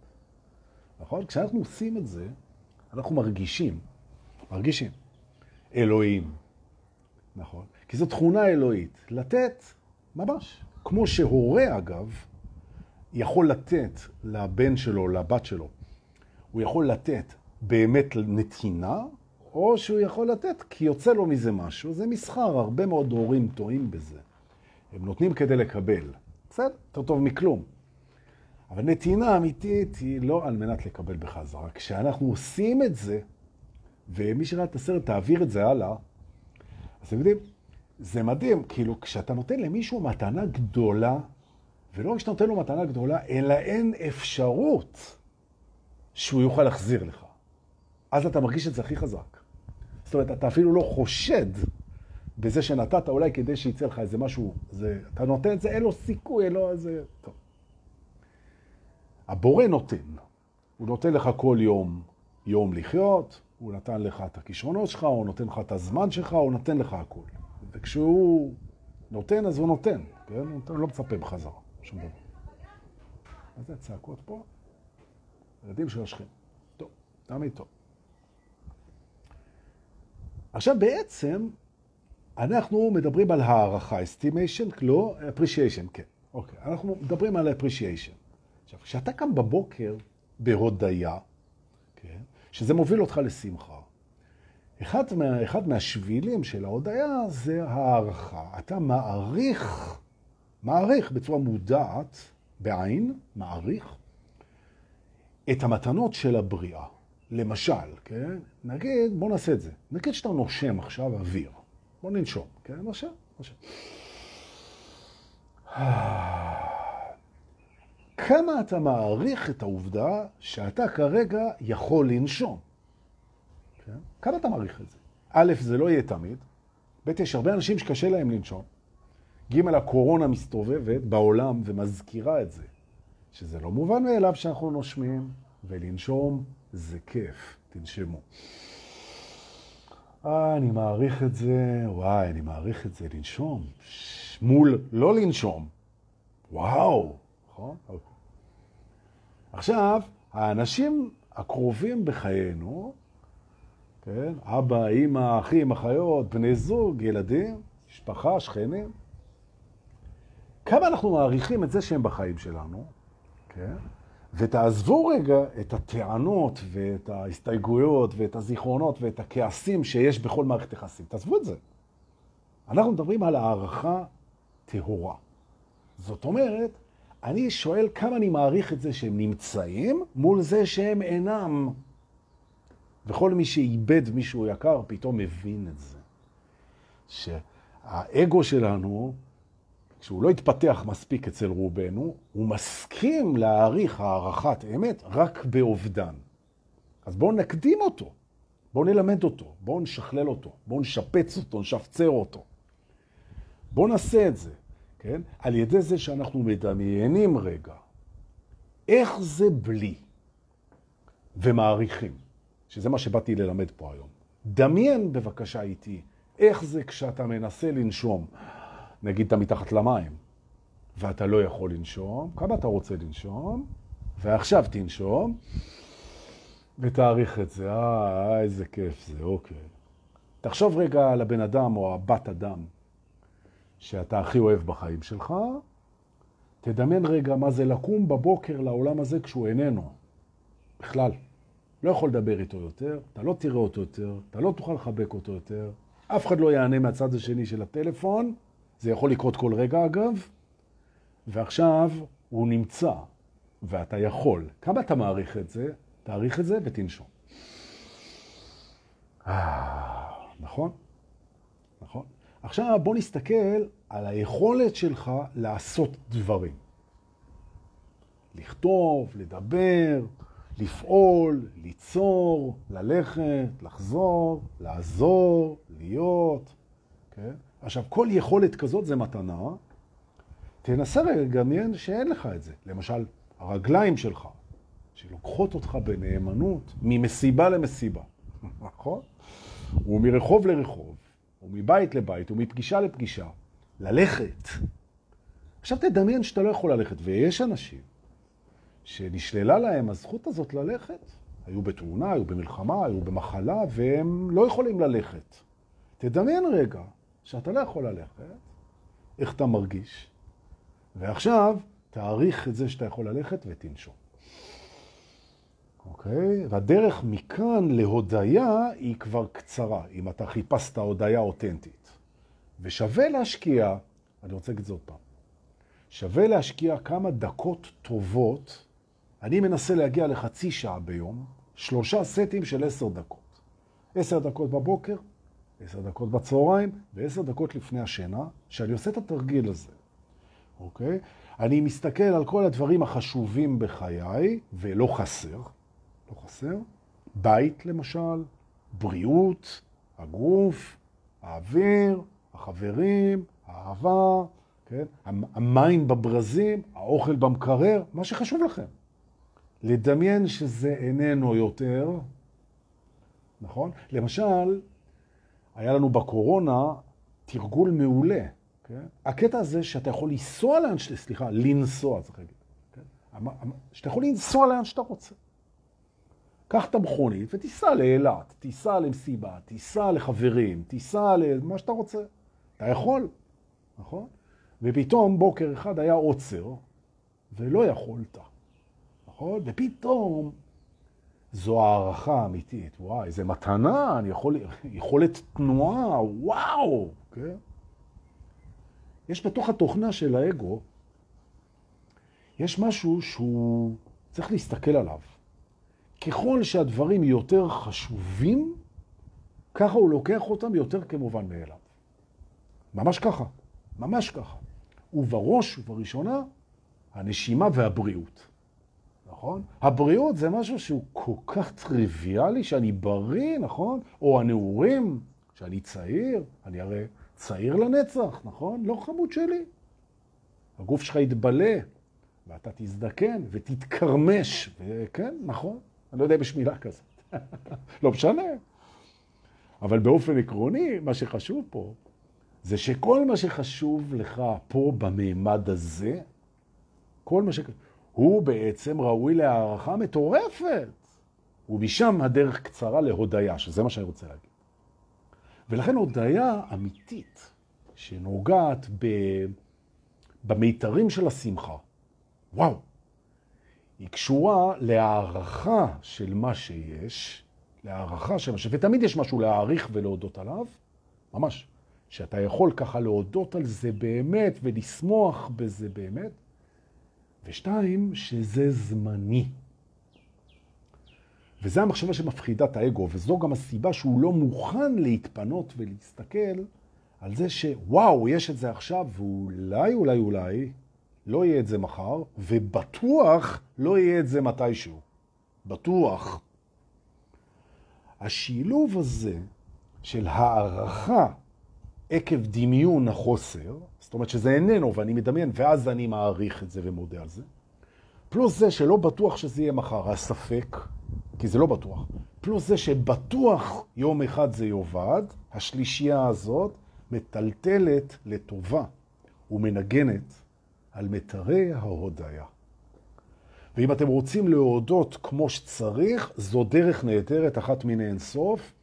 נכון? כשאנחנו עושים את זה, אנחנו מרגישים, מרגישים, אלוהים. נכון? כי זו תכונה אלוהית, לתת ממש. כמו שהורה, אגב, יכול לתת לבן שלו, לבת שלו, הוא יכול לתת באמת נתינה, או שהוא יכול לתת כי יוצא לו מזה משהו. זה מסחר, הרבה מאוד הורים טועים בזה. הם נותנים כדי לקבל. בסדר, יותר טוב מכלום. אבל נתינה אמיתית היא לא על מנת לקבל בחזרה. כשאנחנו עושים את זה, ומי שראה את הסרט, תעביר את זה הלאה, אז אתם יודעים, זה מדהים, כאילו, כשאתה נותן למישהו מתנה גדולה, ולא רק שאתה נותן לו מתנה גדולה, אלא אין אפשרות שהוא יוכל להחזיר לך. אז אתה מרגיש את זה הכי חזק. אומרת, אתה אפילו לא חושד בזה שנתת אולי כדי שיצא לך איזה משהו, זה, אתה נותן את זה, אין לו סיכוי, אין לו איזה... טוב. הבורא נותן. הוא נותן לך כל יום יום לחיות, הוא נתן לך את הכישרונות שלך, הוא נותן לך את הזמן שלך, הוא נותן לך הכל. וכשהוא נותן, אז הוא נותן, כן? הוא לא מצפה בחזרה, שום דבר. מה זה הצעקות פה? ילדים של השכם. טוב, תמיד טוב. עכשיו בעצם אנחנו מדברים על הערכה, estimation, לא, appreciation, כן. אוקיי, אנחנו מדברים על appreciation. עכשיו, כשאתה קם בבוקר בהודיה, כן, שזה מוביל אותך לשמחה, אחד, מה, אחד מהשבילים של ההודיה זה הערכה. אתה מעריך, מעריך בצורה מודעת, בעין, מעריך, את המתנות של הבריאה. למשל, כן? נגיד, בוא נעשה את זה. נגיד שאתה נושם עכשיו אוויר. בוא ננשום, כן? נושם, נושם. כמה אתה מעריך את העובדה שאתה כרגע יכול לנשום? כן? כמה אתה מעריך את זה? א', זה לא יהיה תמיד. ב', יש הרבה אנשים שקשה להם לנשום. ג', הקורונה מסתובבת בעולם ומזכירה את זה, שזה לא מובן מאליו שאנחנו נושמים, ולנשום זה כיף, תנשמו. אה, אני מעריך את זה, וואי, אני מעריך את זה, לנשום. מול לא לנשום. וואו, נכון? אוקיי. עכשיו, האנשים הקרובים בחיינו, כן? אבא, אמא, אחים, אחיות, בני זוג, ילדים, משפחה, שכנים, כמה אנחנו מעריכים את זה שהם בחיים שלנו, כן? ותעזבו רגע את הטענות ואת ההסתייגויות ואת הזיכרונות ואת הכעסים שיש בכל מערכת יחסים. תעזבו את זה. אנחנו מדברים על הערכה טהורה. זאת אומרת, אני שואל כמה אני מעריך את זה שהם נמצאים מול זה שהם אינם. וכל מי שאיבד מישהו יקר פתאום מבין את זה. שהאגו שלנו, כשהוא לא התפתח מספיק אצל רובנו, הוא מסכים להעריך הערכת אמת רק באובדן. אז בואו נקדים אותו, בואו נלמד אותו, בואו נשכלל אותו, בואו נשפץ אותו, נשפצר אותו. בואו נעשה את זה, כן? על ידי זה שאנחנו מדמיינים רגע איך זה בלי ומעריכים, שזה מה שבאתי ללמד פה היום. דמיין בבקשה איתי איך זה כשאתה מנסה לנשום, נגיד אתה מתחת למים, ואתה לא יכול לנשום, כמה אתה רוצה לנשום, ועכשיו תנשום, ותאריך את זה, אה, איזה כיף זה, אוקיי. תחשוב רגע על הבן אדם או הבת אדם שאתה הכי אוהב בחיים שלך, תדמיין רגע מה זה לקום בבוקר לעולם הזה כשהוא איננו, בכלל. לא יכול לדבר איתו יותר, אתה לא תראה אותו יותר, אתה לא תוכל לחבק אותו יותר, אף אחד לא יענה מהצד השני של הטלפון, זה יכול לקרות כל רגע אגב, ועכשיו הוא נמצא, ואתה יכול. כמה אתה מעריך את זה? תעריך את זה ותנשום. אה, נכון? נכון? עכשיו בוא נסתכל על היכולת שלך לעשות דברים. לכתוב, לדבר, לפעול, ליצור, ללכת, לחזור, לעזור, להיות. כן? עכשיו, כל יכולת כזאת זה מתנה. תנסה רגע לדמיין שאין לך את זה. למשל, הרגליים שלך, שלוקחות אותך בנאמנות ממסיבה למסיבה, נכון? ומרחוב לרחוב, ומבית לבית, ומפגישה לפגישה, ללכת. עכשיו תדמיין שאתה לא יכול ללכת, ויש אנשים שנשללה להם הזכות הזאת ללכת. היו בתאונה, היו במלחמה, היו במחלה, והם לא יכולים ללכת. תדמיין רגע שאתה לא יכול ללכת, איך אתה מרגיש, ועכשיו תעריך את זה שאתה יכול ללכת ותנשום. אוקיי? והדרך מכאן להודיה היא כבר קצרה, אם אתה חיפשת הודיה אותנטית. ושווה להשקיע, אני רוצה להגיד את זה עוד פעם, שווה להשקיע כמה דקות טובות אני מנסה להגיע לחצי שעה ביום, שלושה סטים של עשר דקות. עשר דקות בבוקר, עשר דקות בצהריים ועשר דקות לפני השינה, שאני עושה את התרגיל הזה, אוקיי? אני מסתכל על כל הדברים החשובים בחיי, ולא חסר, לא חסר. בית למשל, בריאות, הגוף, האוויר, החברים, האהבה, כן? המים בברזים, האוכל במקרר, מה שחשוב לכם. לדמיין שזה איננו יותר, נכון? למשל, היה לנו בקורונה תרגול מעולה. כן? הקטע הזה שאתה יכול לנסוע לאן שאתה, סליחה, לנסוע, צריך להגיד. כן? שאתה יכול לנסוע לאן שאתה רוצה. קח את המכונית ותיסע לאילת, תיסע למסיבה, תיסע לחברים, תיסע למה שאתה רוצה. אתה יכול, נכון? ופתאום בוקר אחד היה עוצר, ולא יכולת. נכון? ופתאום זו הערכה אמיתית. וואי, זה מתנה, אני יכול, יכולת תנועה, וואו, כן? יש בתוך התוכנה של האגו, יש משהו שהוא צריך להסתכל עליו. ככל שהדברים יותר חשובים, ככה הוא לוקח אותם יותר כמובן מאליו. ממש ככה, ממש ככה. ובראש ובראשונה, הנשימה והבריאות. נכון? הבריאות זה משהו שהוא כל כך טריוויאלי, שאני בריא, נכון? או הנעורים, שאני צעיר, אני הרי צעיר לנצח, נכון? לא חמוד שלי. הגוף שלך יתבלה, ואתה תזדקן ותתקרמש, וכן, נכון, אני לא יודע אם יש מילה כזאת. לא משנה. אבל באופן עקרוני, מה שחשוב פה, זה שכל מה שחשוב לך פה במימד הזה, כל מה שחשוב, הוא בעצם ראוי להערכה מטורפת. ומשם הדרך קצרה להודיה, שזה מה שאני רוצה להגיד. ולכן הודיה אמיתית, שנוגעת ב... במיתרים של השמחה, וואו, היא קשורה להערכה של מה שיש, להערכה של מה ש... ותמיד יש משהו להעריך ולהודות עליו, ממש, שאתה יכול ככה להודות על זה באמת ולשמוח בזה באמת, ושתיים, שזה זמני. וזו המחשבה שמפחידה את האגו, וזו גם הסיבה שהוא לא מוכן להתפנות ולהסתכל על זה שוואו, יש את זה עכשיו, ואולי, אולי, אולי, לא יהיה את זה מחר, ובטוח לא יהיה את זה מתישהו. בטוח. השילוב הזה של הערכה עקב דמיון החוסר, זאת אומרת שזה איננו ואני מדמיין, ואז אני מעריך את זה ומודה על זה, פלוס זה שלא בטוח שזה יהיה מחר, הספק, כי זה לא בטוח, פלוס זה שבטוח יום אחד זה יובד, השלישייה הזאת מטלטלת לטובה ומנגנת על מטרי ההודיה. ואם אתם רוצים להודות כמו שצריך, זו דרך נהדרת, אחת מן האינסוף,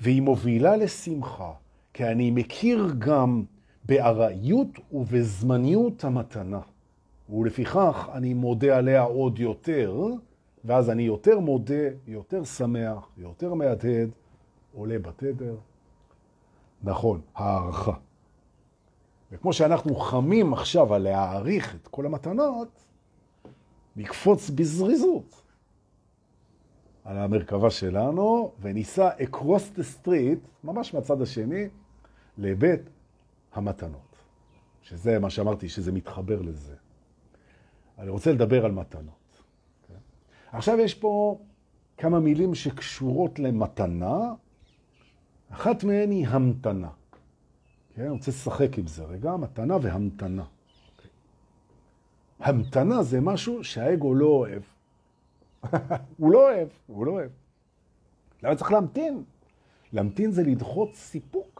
והיא מובילה לשמחה, כי אני מכיר גם בארעיות ובזמניות המתנה. ולפיכך אני מודה עליה עוד יותר, ואז אני יותר מודה, יותר שמח, יותר מהדהד, עולה בתדר. נכון, הערכה. וכמו שאנחנו חמים עכשיו על להעריך את כל המתנות, נקפוץ בזריזות על המרכבה שלנו וניסע across the street, ממש מהצד השני, לבית המתנות. שזה מה שאמרתי, שזה מתחבר לזה. אני רוצה לדבר על מתנות. Okay? עכשיו יש פה כמה מילים שקשורות למתנה, אחת מהן היא המתנה. כן? אני רוצה לשחק עם זה רגע, מתנה והמתנה. Okay. המתנה זה משהו שהאגו לא אוהב. הוא לא אוהב, הוא לא אוהב. למה צריך להמתין? להמתין זה לדחות סיפוק.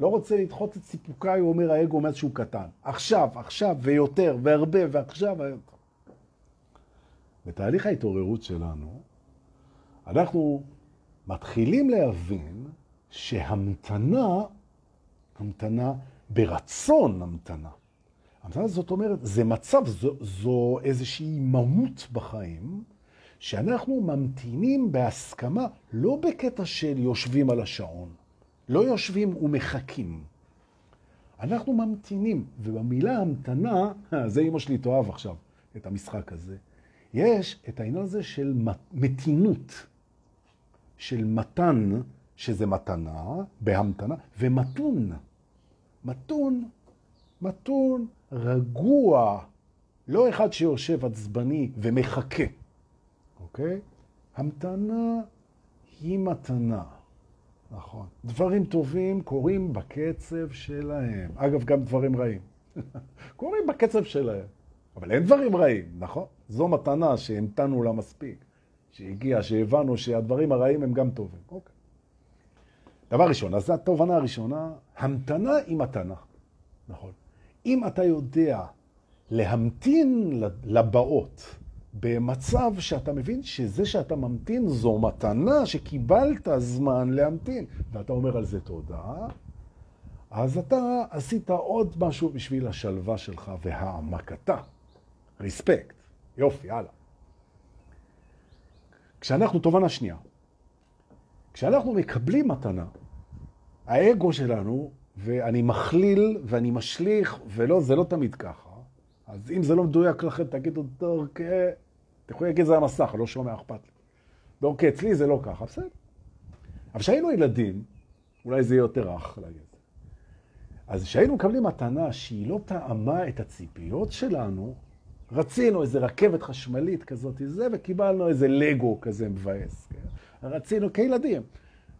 לא רוצה לדחות את סיפוקיי, הוא אומר האגו מאז שהוא קטן. עכשיו, עכשיו, ויותר, והרבה, ועכשיו. בתהליך ההתעוררות שלנו, אנחנו מתחילים להבין שהמתנה, המתנה ברצון המתנה. המתנה זאת אומרת, זה מצב, זו, זו איזושהי מהות בחיים, שאנחנו ממתינים בהסכמה, לא בקטע של יושבים על השעון, לא יושבים ומחכים. אנחנו ממתינים, ובמילה המתנה, זה אמא שלי תאהב עכשיו, את המשחק הזה, יש את העניין הזה של מתינות, של מתן, שזה מתנה, בהמתנה, ומתון. מתון, מתון, רגוע, לא אחד שיושב עצבני ומחכה, אוקיי? המתנה היא מתנה. נכון. דברים טובים קורים בקצב שלהם. אגב, גם דברים רעים. קורים בקצב שלהם. אבל אין דברים רעים, נכון? זו מתנה שהמתנו לה מספיק, שהגיעה, שהבנו שהדברים הרעים הם גם טובים. אוקיי. דבר ראשון, אז זו התובנה הראשונה, המתנה היא מתנה. נכון. אם אתה יודע להמתין לבאות במצב שאתה מבין שזה שאתה ממתין זו מתנה שקיבלת זמן להמתין, ואתה אומר על זה תודה, אז אתה עשית עוד משהו בשביל השלווה שלך והעמקתה. ריספקט. יופי, הלאה. כשאנחנו, תובנה שנייה, כשאנחנו מקבלים מתנה, האגו שלנו, ואני מכליל ואני משליך, ולא, זה לא תמיד ככה. אז אם זה לא מדויק לכם, תגידו, דורקה, אתם יכולים להגיד זה המסך, לא שומע, אכפת לי. דורקה, אצלי זה לא ככה, בסדר. אבל כשהיינו ילדים, אולי זה יהיה יותר רך להגיד. אז כשהיינו מקבלים מתנה שהיא לא טעמה את הציפיות שלנו, רצינו איזה רכבת חשמלית כזאת, זה, וקיבלנו איזה לגו כזה מבאס. כן? רצינו, כילדים,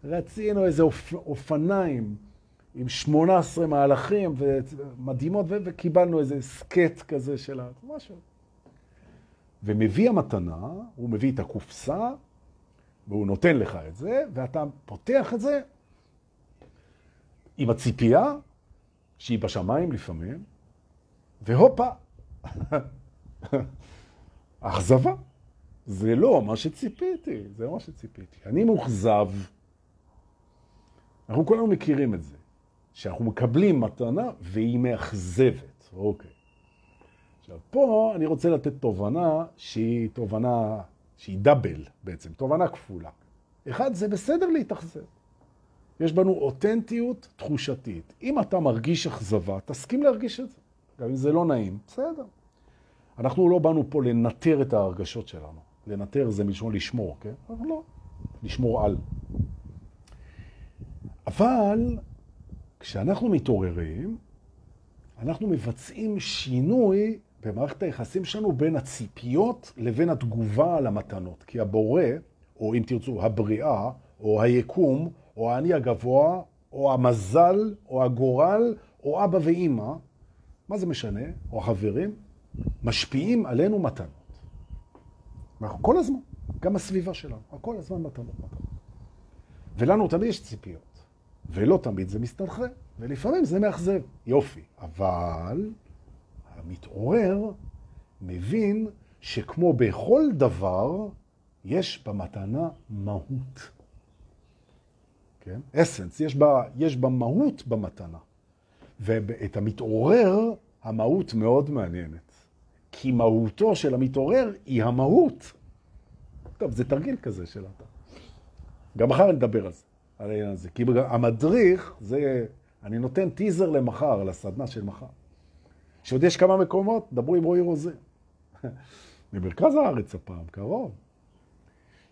רצינו איזה אופ, אופניים עם 18 מהלכים ומדהימות, ו, וקיבלנו איזה סקט כזה של משהו. ומביא המתנה, הוא מביא את הקופסה, והוא נותן לך את זה, ואתה פותח את זה עם הציפייה, שהיא בשמיים לפעמים, והופה, אכזבה. זה לא מה שציפיתי, זה מה שציפיתי. אני מוכזב. אנחנו כולנו מכירים את זה, שאנחנו מקבלים מתנה והיא מאכזבת. אוקיי. עכשיו, פה אני רוצה לתת תובנה שהיא תובנה, שהיא דאבל בעצם, תובנה כפולה. אחד, זה בסדר להתאכזב. יש בנו אותנטיות תחושתית. אם אתה מרגיש אכזבה, תסכים להרגיש את זה. גם אם זה לא נעים, בסדר. אנחנו לא באנו פה לנטר את ההרגשות שלנו. לנטר זה מלשון לשמור, כן? אבל לא, לשמור על. אבל כשאנחנו מתעוררים, אנחנו מבצעים שינוי במערכת היחסים שלנו בין הציפיות לבין התגובה על המתנות. כי הבורא, או אם תרצו, הבריאה, או היקום, או האני הגבוה, או המזל, או הגורל, או אבא ואימא, מה זה משנה? או החברים, משפיעים עלינו מתנות. אנחנו כל הזמן, גם הסביבה שלנו, כל הזמן מתנות, מתנות. ולנו תמיד יש ציפיות, ולא תמיד זה מסתנכרן, ולפעמים זה מאכזב. יופי, אבל המתעורר מבין שכמו בכל דבר, יש במתנה מהות. כן? אסנס, יש בה, יש בה מהות במתנה. ואת המתעורר, המהות מאוד מעניינת. כי מהותו של המתעורר היא המהות. טוב, זה תרגיל כזה של אתה. גם מחר נדבר על זה, על העניין הזה. כי המדריך, זה, אני נותן טיזר למחר, לסדנה של מחר. שעוד יש כמה מקומות, דברו עם רועי רוזה. במרכז הארץ הפעם, קרוב.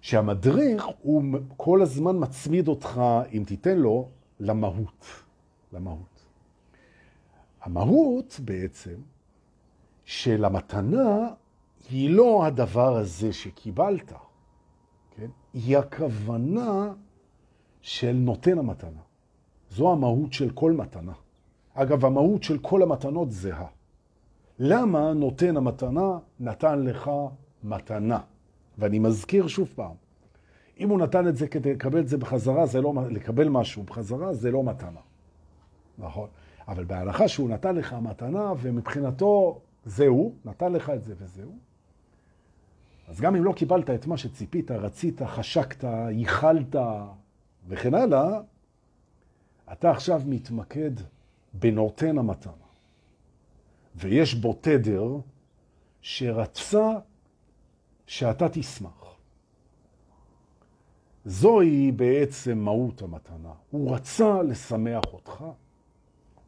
שהמדריך הוא כל הזמן מצמיד אותך, אם תיתן לו, למהות. למהות. המהות בעצם של המתנה היא לא הדבר הזה שקיבלת, כן? היא הכוונה של נותן המתנה. זו המהות של כל מתנה. אגב, המהות של כל המתנות זהה. למה נותן המתנה נתן לך מתנה? ואני מזכיר שוב פעם, אם הוא נתן את זה כדי לקבל את זה בחזרה, זה לא, לקבל משהו בחזרה, זה לא מתנה. נכון? אבל בהנחה שהוא נתן לך מתנה, ומבחינתו זהו, נתן לך את זה וזהו, אז גם אם לא קיבלת את מה שציפית, רצית, חשקת, ייחלת וכן הלאה, אתה עכשיו מתמקד בנותן המתנה. ויש בו תדר שרצה שאתה תשמח. זוהי בעצם מהות המתנה. הוא רצה לשמח אותך,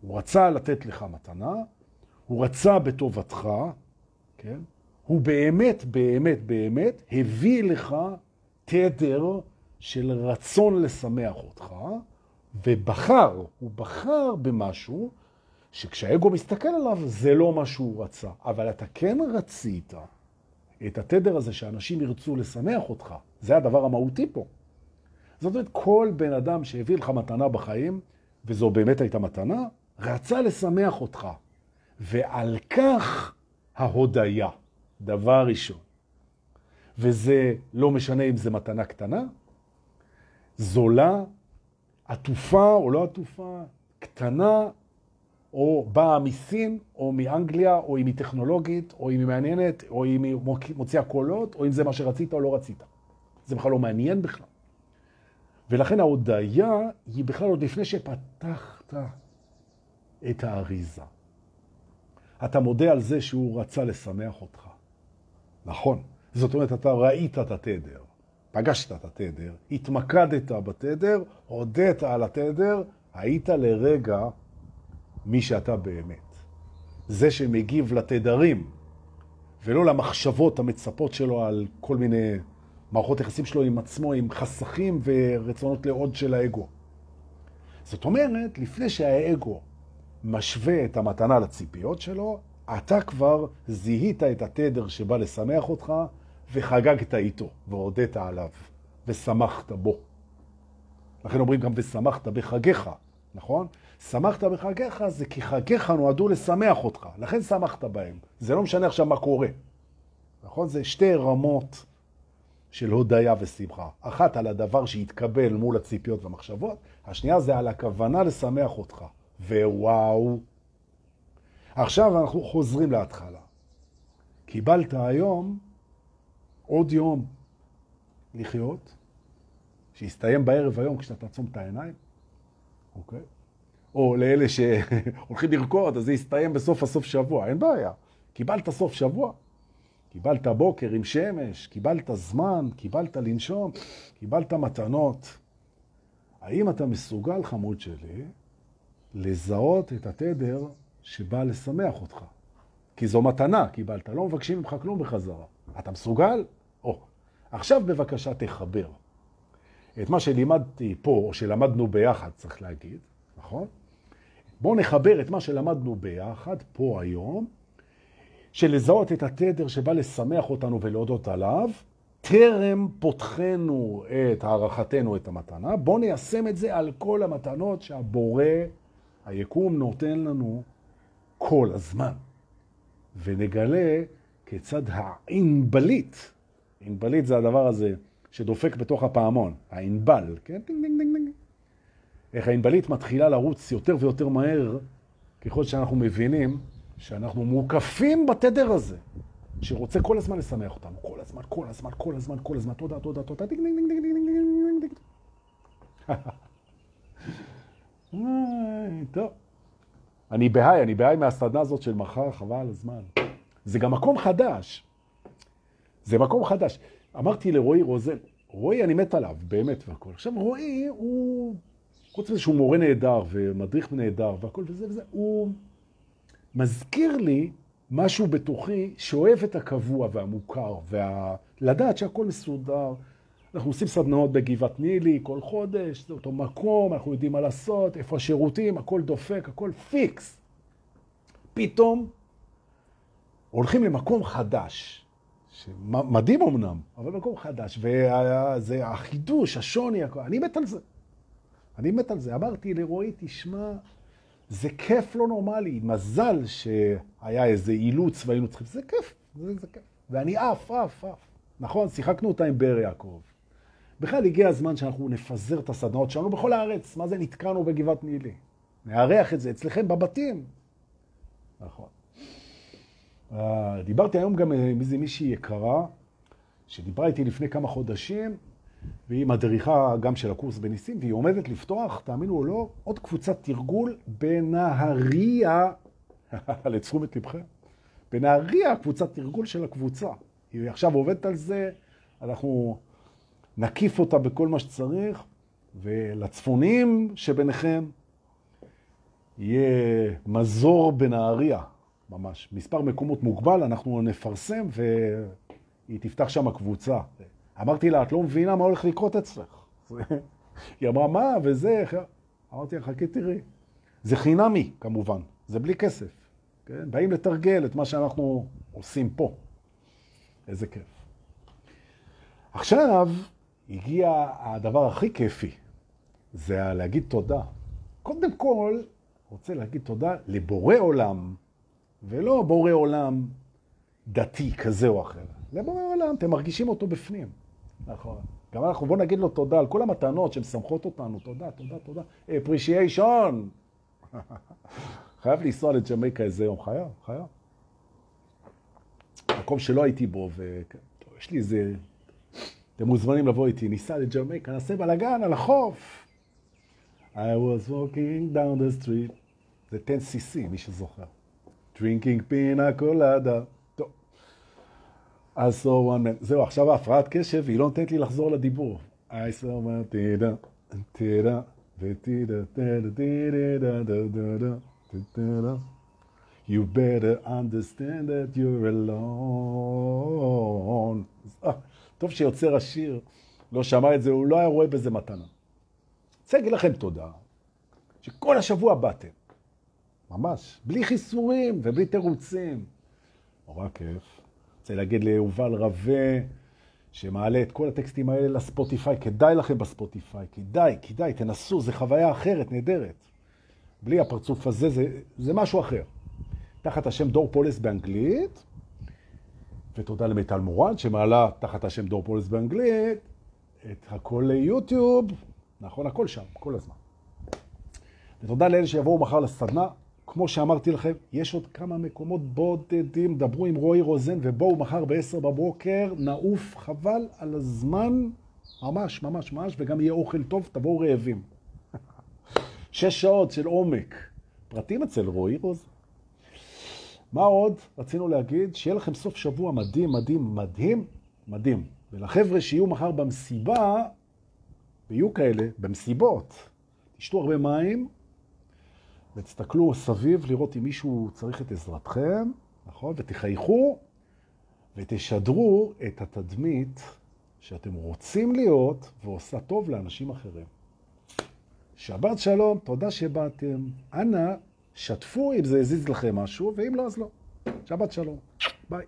הוא רצה לתת לך מתנה, הוא רצה בטובתך, כן? הוא באמת, באמת, באמת הביא לך תדר של רצון לשמח אותך, ובחר, הוא בחר במשהו שכשהאגו מסתכל עליו זה לא מה שהוא רצה, אבל אתה כן רצית את התדר הזה שאנשים ירצו לשמח אותך, זה הדבר המהותי פה. זאת אומרת, כל בן אדם שהביא לך מתנה בחיים, וזו באמת הייתה מתנה, רצה לשמח אותך. ועל כך ההודיה, דבר ראשון. וזה לא משנה אם זה מתנה קטנה, זולה, עטופה או לא עטופה, קטנה, או באה מסין, או מאנגליה, או אם היא טכנולוגית, או אם היא מעניינת, או אם היא מוציאה קולות, או אם זה מה שרצית או לא רצית. זה בכלל לא מעניין בכלל. ולכן ההודיה היא בכלל עוד לפני שפתחת את האריזה. אתה מודה על זה שהוא רצה לשמח אותך. נכון. זאת אומרת, אתה ראית את התדר, פגשת את התדר, התמקדת בתדר, הודית על התדר, היית לרגע מי שאתה באמת. זה שמגיב לתדרים, ולא למחשבות המצפות שלו על כל מיני מערכות יחסים שלו עם עצמו, עם חסכים ורצונות לעוד של האגו. זאת אומרת, לפני שהאגו משווה את המתנה לציפיות שלו, אתה כבר זיהית את התדר שבא לשמח אותך, וחגגת איתו, והודית עליו, ושמחת בו. לכן אומרים גם ושמחת בחגיך, נכון? שמחת בחגיך זה כי חגיך נועדו לשמח אותך, לכן שמחת בהם. זה לא משנה עכשיו מה קורה. נכון? זה שתי רמות של הודיה ושמחה. אחת על הדבר שהתקבל מול הציפיות והמחשבות, השנייה זה על הכוונה לשמח אותך. ווואו. עכשיו אנחנו חוזרים להתחלה. קיבלת היום עוד יום לחיות, שיסתיים בערב היום כשאתה תעצום את העיניים, אוקיי? או לאלה שהולכים לרקוד, אז זה יסתיים בסוף הסוף שבוע, אין בעיה. קיבלת סוף שבוע, קיבלת בוקר עם שמש, קיבלת זמן, קיבלת לנשום, קיבלת מתנות. האם אתה מסוגל, חמוד שלי, לזהות את התדר שבא לשמח אותך? כי זו מתנה, קיבלת, לא מבקשים ממך כלום בחזרה. אתה מסוגל? עכשיו בבקשה תחבר את מה שלימדתי פה, או שלמדנו ביחד, צריך להגיד, נכון? בואו נחבר את מה שלמדנו ביחד פה היום, של לזהות את התדר שבא לשמח אותנו ולהודות עליו, טרם פותחנו את הערכתנו את המתנה, בואו ניישם את זה על כל המתנות שהבורא, היקום, נותן לנו כל הזמן. ונגלה כיצד הענבלית, ענבלית זה הדבר הזה שדופק בתוך הפעמון, הענבל, כן? דינג דינג דינג דינג. איך הענבלית מתחילה לרוץ יותר ויותר מהר ככל שאנחנו מבינים שאנחנו מוקפים בתדר הזה, שרוצה כל הזמן לשמח אותנו, כל הזמן, כל הזמן, כל הזמן, כל הזמן, תודה, תודה, תודה, דינג דינג דינג דינג דינג דינג דינג. טוב. אני בהיי, אני בהיי מהסדנה הזאת של מחר, חבל הזמן. זה גם מקום חדש. זה מקום חדש. אמרתי לרועי רוזן, רועי אני מת עליו, באמת והכל. עכשיו רועי הוא, חוץ מזה שהוא מורה נהדר ומדריך נהדר והכל וזה וזה, הוא מזכיר לי משהו בתוכי שאוהב את הקבוע והמוכר, ולדעת שהכל מסודר. אנחנו עושים סדנאות בגבעת נילי כל חודש, זה אותו מקום, אנחנו יודעים מה לעשות, איפה השירותים, הכל דופק, הכל פיקס. פתאום הולכים למקום חדש, מדהים אמנם, אבל מקום חדש, וזה החידוש, השוני, הכל. אני מת על זה. אני מת על זה. אמרתי לרועי, תשמע, זה כיף לא נורמלי, מזל שהיה איזה אילוץ והיינו צריכים, זה כיף, זה, זה כיף. ואני עף, עף, עף. נכון, שיחקנו אותה עם באר יעקב. בכלל הגיע הזמן שאנחנו נפזר את הסדנאות שלנו בכל הארץ. מה זה נתקענו בגבעת נילי? נארח את זה אצלכם בבתים. נכון. דיברתי היום גם עם איזה מישהי יקרה, שדיברה איתי לפני כמה חודשים, והיא מדריכה גם של הקורס בניסים, והיא עומדת לפתוח, תאמינו או לא, עוד קבוצת תרגול בנהריה, לתשומת לבכם, בנהריה, קבוצת תרגול של הקבוצה. היא עכשיו עובדת על זה, אנחנו נקיף אותה בכל מה שצריך, ולצפונים שביניכם יהיה מזור בנהריה, ממש. מספר מקומות מוגבל, אנחנו נפרסם והיא תפתח שם קבוצה. אמרתי לה, את לא מבינה מה הולך לקרות אצלך. היא אמרה, מה, וזה, אמרתי לה, חכי תראי. זה חינמי, כמובן, זה בלי כסף. כן? באים לתרגל את מה שאנחנו עושים פה. איזה כיף. עכשיו הגיע הדבר הכי כיפי, זה להגיד תודה. קודם כל, רוצה להגיד תודה לבורא עולם, ולא בורא עולם דתי כזה או אחר. לבורא עולם, אתם מרגישים אותו בפנים. נכון. גם אנחנו, בואו נגיד לו תודה על כל המתנות שמשמחות אותנו. תודה, תודה, תודה. appreciation. חייב לנסוע לג'מייקה איזה יום. חייב, חייב. מקום שלא הייתי בו, ויש לי איזה... אתם מוזמנים לבוא איתי, ניסע לג'מייקה, נעשה בלאגן על החוף. I was walking down the street. זה 10cc, מי שזוכר. Drinking pina colada. I saw one man. זהו, עכשיו ההפרעת קשב, היא לא נותנת לי לחזור לדיבור. I saw one תידה, תידה, ותידה, תידה, תידה, תידה, תידה. You better understand that you're alone. טוב שיוצר השיר לא שמע את זה, הוא לא היה רואה בזה מתנה. רוצה להגיד לכם תודה, שכל השבוע באתם. ממש, בלי חיסורים ובלי תירוצים. נורא כיף. רוצה להגיד ליובל רווה, שמעלה את כל הטקסטים האלה לספוטיפיי, כדאי לכם בספוטיפיי, כדאי, כדאי, תנסו, זו חוויה אחרת, נהדרת. בלי הפרצוף הזה, זה, זה משהו אחר. תחת השם דור פולס באנגלית, ותודה למיטל מורן, שמעלה תחת השם דור פולס באנגלית, את הכל ליוטיוב, נכון, הכל שם, כל הזמן. ותודה לאלה שיבואו מחר לסדנה, כמו שאמרתי לכם, יש עוד כמה מקומות בודדים, דברו עם רועי רוזן ובואו מחר ב-10 בבוקר, נעוף חבל על הזמן, ממש, ממש, ממש, וגם יהיה אוכל טוב, תבואו רעבים. שש שעות של עומק. פרטים אצל רועי רוזן. מה עוד רצינו להגיד? שיהיה לכם סוף שבוע מדהים, מדהים, מדהים, מדהים. ולחבר'ה שיהיו מחר במסיבה, ויהיו כאלה, במסיבות, תשתו הרבה מים, ותסתכלו סביב לראות אם מישהו צריך את עזרתכם, נכון? ותחייכו ותשדרו את התדמית שאתם רוצים להיות ועושה טוב לאנשים אחרים. שבת שלום, תודה שבאתם. אנא, שתפו אם זה הזיז לכם משהו, ואם לא, אז לא. שבת שלום. ביי.